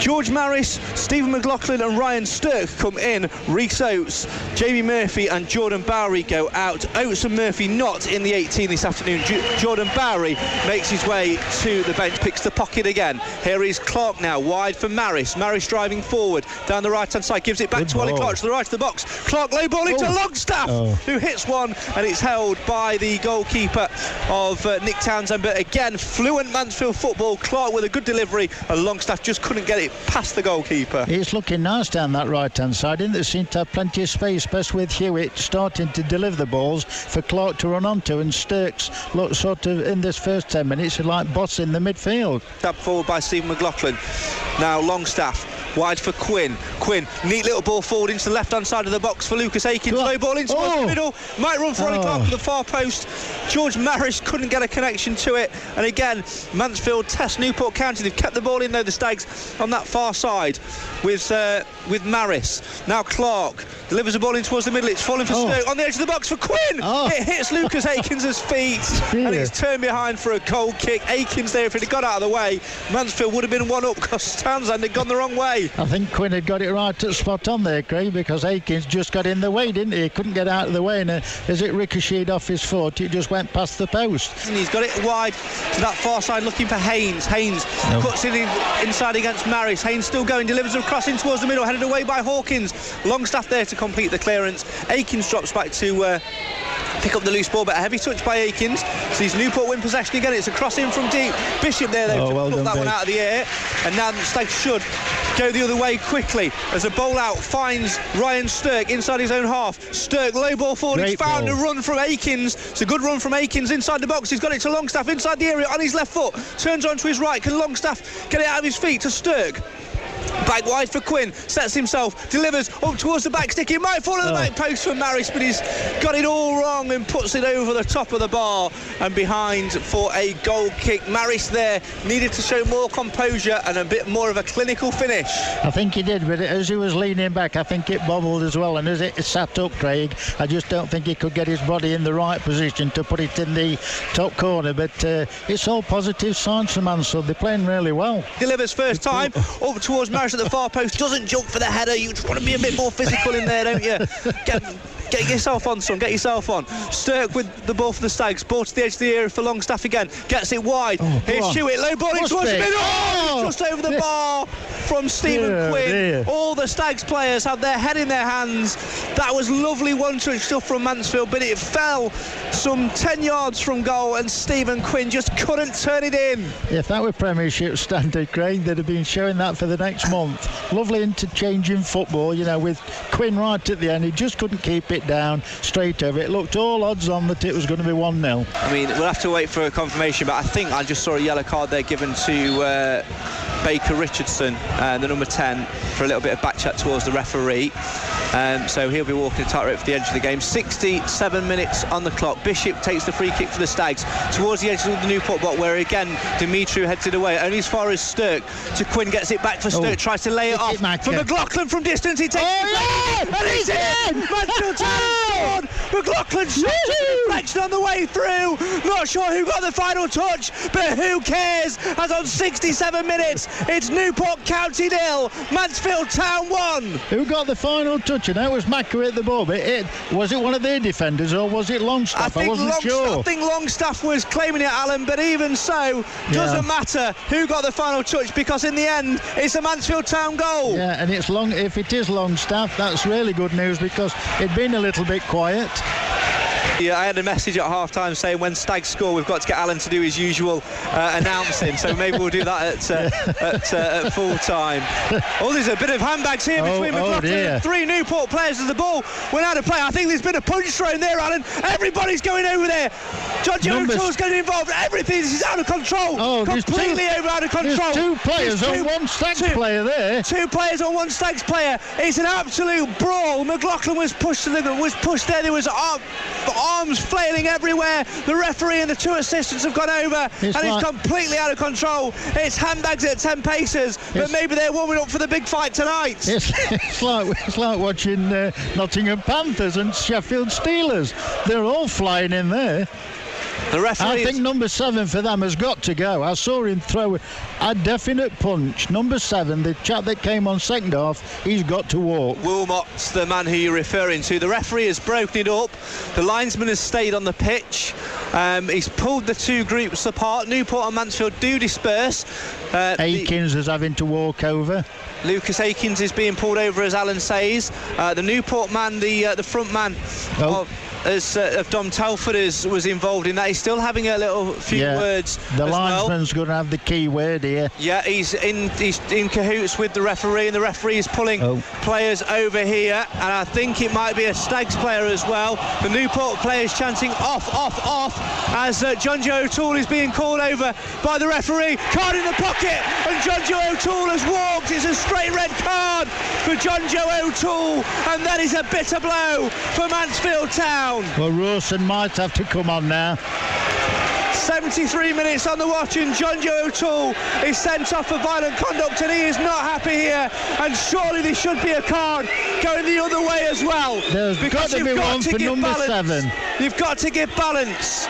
Speaker 2: George Maris, Stephen McLaughlin and Ryan Stirk come in. Rhys Oates, Jamie Murphy and Jordan Bowery go out. Oates and Murphy not in the 18 this afternoon. Jordan Bowery makes his way to the bench, picks the pocket again. Here is Clark now, wide for Maris. Maris driving forward down the right-hand side, gives it back
Speaker 4: Good
Speaker 2: to Ollie. Clark to the right of the box. Clark low ball into
Speaker 4: Oh.
Speaker 2: Longstaff,
Speaker 4: Oh.
Speaker 2: who hits one, and it's held by the goalkeeper of uh, Nick Townsend. But again, fluent Mansfield football. Clark with a good delivery, and Longstaff just couldn't get it past the goalkeeper.
Speaker 4: It's looking nice down that right hand side, and they seem to have plenty of space, best with Hewitt starting to deliver the balls for Clark to run onto. And Stirk's look sort of in this first 10 minutes like boss in the midfield.
Speaker 2: Tapped forward by Stephen McLaughlin. Now Longstaff. Wide for Quinn. Quinn, neat little ball forward into the left-hand side of the box for Lucas Akins. Low ball into
Speaker 4: Oh.
Speaker 2: the middle. Might run for Ollie
Speaker 4: Oh.
Speaker 2: Clark at the far post. George Maris couldn't get a connection to it. And again, Mansfield test Newport County. They've kept the ball in though, the Stags, on that far side with uh, with Maris. Now Clark delivers the ball in towards the middle. It's falling for
Speaker 4: Oh.
Speaker 2: Stoke on the edge of the box for Quinn.
Speaker 4: Oh.
Speaker 2: It hits Lucas Akins' feet and it's turned behind for a goal kick. Akins there, if it had got out of the way, Mansfield would have been one up because Townsend had gone the wrong way.
Speaker 4: I think Quinn had got it right at spot on there, Craig, because Akins just got in the way, didn't he? He couldn't get out of the way, and uh, as it ricocheted off his foot, it just went past the post.
Speaker 2: And he's got it wide to that far side looking for Haynes. Haynes
Speaker 4: No.
Speaker 2: cuts it in inside against Maris. Haynes still going, delivers a cross in towards the middle, headed away by Hawkins. Longstaff there to complete the clearance. Akins drops back to uh, pick up the loose ball, but a heavy touch by Akins. Sees Newport win possession again. It's a cross in from deep. Bishop there, though,
Speaker 4: Oh,
Speaker 2: to
Speaker 4: well
Speaker 2: that one out of the air. And now the Stags should go the other way quickly as a bowl out finds Ryan Stirk inside his own half. Stirk low ball forward. He's
Speaker 4: Great
Speaker 2: found
Speaker 4: ball.
Speaker 2: a run from Akins. It's a good run from Akins inside the box. He's got it to Longstaff inside the area on his left foot. Turns onto his right. Can Longstaff get it out of his feet to Stirk? Back wide for Quinn, sets himself, delivers up towards the back stick. It might fall on the
Speaker 4: Oh.
Speaker 2: back post for Maris, but he's got it all wrong and puts it over the top of the bar and behind for a goal kick. Maris there needed to show more composure and a bit more of a clinical finish.
Speaker 4: I think he did, but as he was leaning back, I think it bobbled as well. And as it sat up, Craig, I just don't think he could get his body in the right position to put it in the top corner. But uh, it's all positive signs for Mansfield. They're playing really well.
Speaker 2: delivers first time up towards Maris at the far post. Doesn't jump for the header. You just want to be a bit more physical in there, don't you? Get, get yourself on, son. Get yourself on. Stirk with the ball for the Stags. Ball to the edge of the area for Longstaff again. Gets it wide.
Speaker 4: Oh,
Speaker 2: Here's. Hewitt. Low ball in towards middle.
Speaker 4: Oh!
Speaker 2: Just over the bar from Stephen
Speaker 4: Dear,
Speaker 2: Quinn.
Speaker 4: dear.
Speaker 2: All the Stags players have their head in their hands. That was lovely one-touch stuff from Mansfield, but it fell some 10 yards from goal, and Stephen Quinn just couldn't turn it in.
Speaker 4: If that were Premiership standard, Craig, they'd have been showing that for the next month. Lovely interchanging football, you know, with Quinn right at the end. He just couldn't keep it down straight over. It looked all odds on that it was going to be 1 0.
Speaker 2: I mean, we'll have to wait for a confirmation, but I think I just saw a yellow card there given to uh, Baker Richardson, uh, the number 10, for a little bit of back chat towards the referee. Um, so he'll be walking a tightrope for the edge of the game. 67 minutes on the clock. Bishop takes the free kick for the Stags towards the edge of the Newport box, where again Demetriou heads it away, only as far as Stirk To Quinn gets it back for Stirk,
Speaker 4: Oh.
Speaker 2: tries to lay it
Speaker 4: Hit
Speaker 2: off
Speaker 4: it,
Speaker 2: for McLaughlin from distance. He takes
Speaker 4: Oh,
Speaker 2: it, and he's in. Mansfield Town scored. McLaughlin shot a deflection on the way through. Not sure who got the final touch, but who cares? As on 67 minutes, it's Newport County nil, Mansfield Town one.
Speaker 4: Who got the final touch? And that was Macca at the ball. But it, was it one of their defenders or was it Longstaff? I,
Speaker 2: think
Speaker 4: wasn't
Speaker 2: Longstaff,
Speaker 4: sure.
Speaker 2: I think Longstaff was claiming it, Alan, but even so, doesn't
Speaker 4: Yeah.
Speaker 2: matter who got the final touch because in the end, it's a Mansfield Town goal.
Speaker 4: Yeah, and it's long. If it is Longstaff, that's really good news because it'd been a little bit quiet.
Speaker 2: Yeah, I had a message at half time saying when Stag score, we've got to get Alan to do his usual uh, announcing. So maybe we'll do that at, uh, at, uh, at full time. Oh, there's a bit of handbags here
Speaker 4: Oh,
Speaker 2: between
Speaker 4: oh
Speaker 2: McLaughlin and three Newport players as the ball went out of play. I think there's been a punch thrown there, Alan. Everybody's going over there. John O'Toole's getting involved. Everything this is out of control.
Speaker 4: Oh,
Speaker 2: completely
Speaker 4: two-
Speaker 2: over out of control.
Speaker 4: two players
Speaker 2: There's
Speaker 4: on one Stags player there.
Speaker 2: Two players on one Stags player. It's an absolute brawl. McLaughlin was pushed to the was pushed there. There was arm, arms flailing everywhere. The referee and the two assistants have gone over,
Speaker 4: It's
Speaker 2: and it's completely out of control. It's handbags at ten paces, but
Speaker 4: It's-
Speaker 2: maybe they're warming up for the big fight tonight.
Speaker 4: It's, it's like it's like watching uh, Nottingham Panthers and Sheffield Steelers. They're all flying in there.
Speaker 2: The referee.
Speaker 4: I think number seven for them has got to go. I saw him throw a definite punch. Number seven, the chap that came on second half, he's got to walk.
Speaker 2: Wilmot's the man who you're referring to. The referee has broken it up. The linesman has stayed on the pitch. Um, he's pulled the two groups apart. Newport and Mansfield do disperse. Uh, the-
Speaker 4: is having to walk over.
Speaker 2: Lucas Akins is being pulled over, as Alan says. Uh, the Newport man, the uh, the front man
Speaker 4: Oh.
Speaker 2: of, as, uh, of Dom Telford is, was involved in that. He's still having a little few
Speaker 4: yeah.
Speaker 2: words
Speaker 4: The
Speaker 2: as well.
Speaker 4: linesman's going to have the key word here.
Speaker 2: Yeah, he's in he's in cahoots with the referee, and the referee is pulling
Speaker 4: Oh.
Speaker 2: players over here. And I think it might be a Stags player as well. The Newport players chanting off, off, off as uh, John Joe O'Toole is being called over by the referee. Card in the pocket, and John Joe O'Toole has walked. It's a straight red card for John Joe O'Toole, and that is a bitter blow for Mansfield Town.
Speaker 4: Well, Rawson might have to come on now.
Speaker 2: 73 minutes on the watch and John Joe O'Toole is sent off for violent conduct and he is not happy here and surely there should be a card going the other way as well
Speaker 4: There's
Speaker 2: because
Speaker 4: got to be one for number
Speaker 2: balance.
Speaker 4: seven.
Speaker 2: you've got to give balance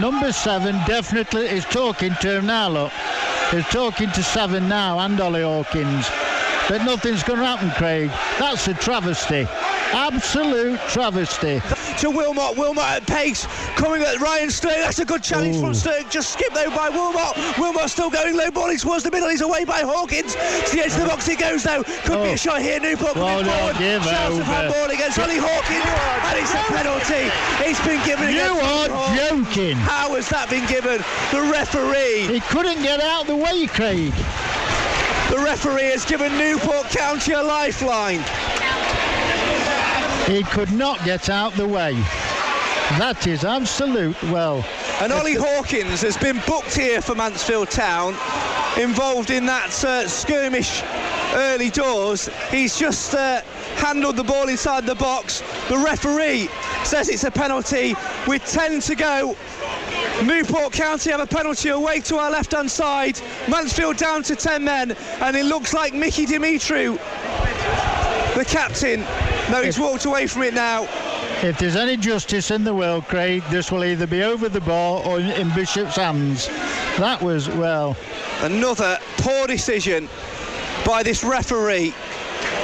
Speaker 4: Number seven definitely is talking to him now, look. He's talking to seven now and Ollie Hawkins. But nothing's going to happen, Craig. That's a travesty. Absolute travesty.
Speaker 2: to Wilmot. Wilmot at pace. Coming at Ryan Stirk that's a good challenge from
Speaker 4: Ooh.
Speaker 2: Just skipped though by Wilmot. Wilmot still going low ball. He's towards the middle. He's away by Hawkins. To the edge of the box he goes though. Could be
Speaker 4: Oh.
Speaker 2: a shot here. Newport
Speaker 4: Oh,
Speaker 2: coming
Speaker 4: no,
Speaker 2: forward. shouts of handball against Ollie Hawkins. and it's a penalty. It's been given
Speaker 4: You are joking.
Speaker 2: How has that been given? The referee,
Speaker 4: He couldn't get out the way, Craig.
Speaker 2: The referee has given Newport County a lifeline.
Speaker 4: He could not get out the way. That is absolute. Well,
Speaker 2: And Ollie Hawkins has been booked here for Mansfield Town, involved in that uh, skirmish early doors. He's just uh, handled the ball inside the box. The referee says it's a penalty with 10 to go. Newport County have a penalty away to our left hand side. Mansfield down to 10 men, and it looks like Mickey Demetriou, the captain. No, he's walked away from it now.
Speaker 4: if there's any justice in the world, Craig, this will either be over the bar or in, in Bishop's hands. That was, well,
Speaker 2: Another poor decision by this referee.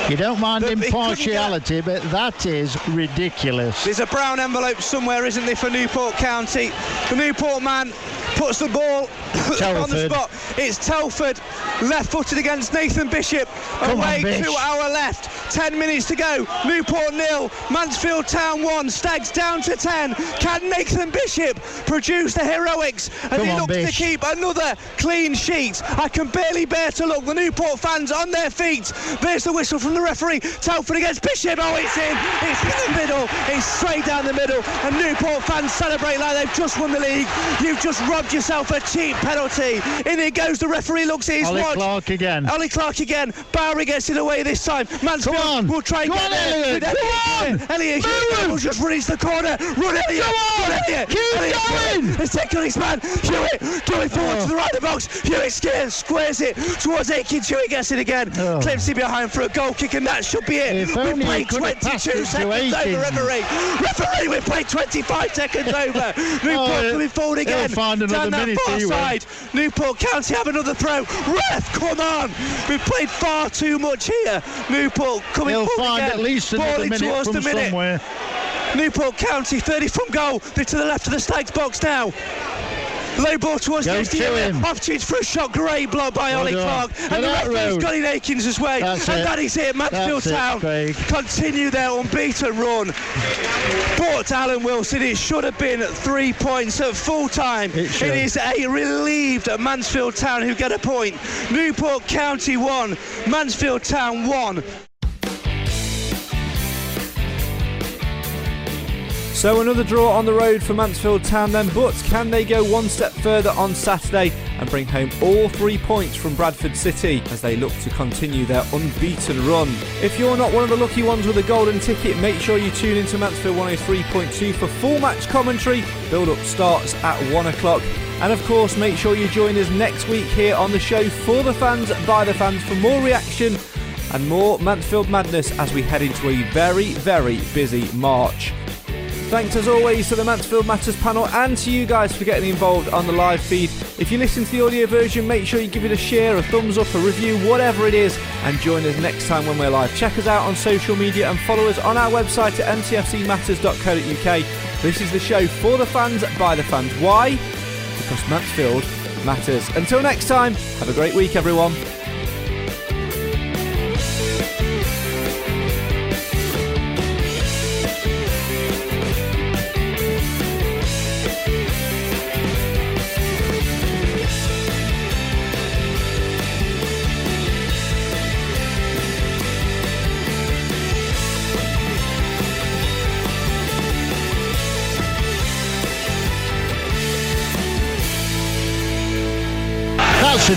Speaker 4: You don't mind
Speaker 2: But
Speaker 4: impartiality, but that is ridiculous.
Speaker 2: There's a brown envelope somewhere, isn't there, for Newport County? The Newport man puts the ball on the spot. It's Telford, left-footed against Nathan Bishop,
Speaker 4: Come on,
Speaker 2: away
Speaker 4: Bish.
Speaker 2: to our left. Ten minutes to go. Newport nil, Mansfield Town one. Stags down to ten. Can Nathan Bishop produce the heroics? And
Speaker 4: Come
Speaker 2: he
Speaker 4: on,
Speaker 2: looks to keep another clean sheet. I can barely bear to look. The Newport fans on their feet. There's the whistle from the referee. Telford against Bishop. Oh, it's in. It's in the middle. It's straight down the middle. And Newport fans celebrate like they've just won the league. You've just robbed yourself a cheap penalty. In it goes. The referee looks at his
Speaker 4: Ollie
Speaker 2: watch.
Speaker 4: Clark again.
Speaker 2: Ollie Clark again. Bowery gets it away this time. Mansfield
Speaker 4: Come on.
Speaker 2: will try and
Speaker 4: Go
Speaker 2: get on,
Speaker 4: there.
Speaker 2: Elliot.
Speaker 4: Go
Speaker 2: Elliot. Elliot Hewitt will just run into the corner. Run, Elliot. Run, Elliot.
Speaker 4: Keep
Speaker 2: Elliot
Speaker 4: going.
Speaker 2: Hewitt has taken his man. Hewitt going forward to the right of the box. Hewitt scares, squares it towards Akins. Hewitt gets it again.
Speaker 4: Oh.
Speaker 2: Clips it behind for a goal kick, and that should be it.
Speaker 4: If
Speaker 2: we played
Speaker 4: could have passed
Speaker 2: 22 seconds over, referee. Referee, we played 25 seconds over. Newport
Speaker 4: Oh,
Speaker 2: coming forward again.
Speaker 4: find another
Speaker 2: Down that
Speaker 4: minute,
Speaker 2: far
Speaker 4: will.
Speaker 2: Side. Newport County have another throw. Ref, come on. We've played far too much here. Newport coming
Speaker 4: He'll
Speaker 2: forward
Speaker 4: find
Speaker 2: again.
Speaker 4: at least another
Speaker 2: Balling
Speaker 4: minute
Speaker 2: towards
Speaker 4: from
Speaker 2: the minute.
Speaker 4: somewhere.
Speaker 2: Newport County 30 from goal. They're to the left of the Stags box now.
Speaker 3: Low ball towards
Speaker 4: Go
Speaker 3: next
Speaker 4: to him.
Speaker 3: Opportunity for a shot. Great block by
Speaker 4: Well
Speaker 3: Ollie
Speaker 4: done.
Speaker 3: Clark.
Speaker 4: Go
Speaker 3: And the referee's
Speaker 4: road.
Speaker 3: got in Akins' way.
Speaker 4: That's
Speaker 3: and
Speaker 4: it.
Speaker 3: that is it. Mansfield
Speaker 4: it,
Speaker 3: Town
Speaker 4: Craig.
Speaker 3: continue their unbeaten run. But Alan Wilson, it should have been three points at full time.
Speaker 4: It.
Speaker 3: It is a relieved Mansfield Town who get a point. Newport County one, Mansfield Town one.
Speaker 2: So another draw on the road for Mansfield Town then, but can they go one step further on Saturday and bring home all three points from Bradford City as they look to continue their unbeaten run? If you're not one of the lucky ones with a golden ticket, make sure you tune into Mansfield 103.2 for full match commentary. Build up starts at one o'clock. And of course, make sure you join us next week here on the show for the fans, by the fans, for more reaction and more Mansfield madness as we head into a very, very busy March. Thanks as always to the Mansfield Matters panel and to you guys for getting involved on the live feed. If you listen to the audio version, make sure you give it a share, a thumbs up, a review, whatever it is, and join us next time when we're live. Check us out on social media and follow us on our website at mtfcmatters.co.uk. This is the show for the fans, by the fans. Why? Because Mansfield matters. Until next time, have a great week, everyone.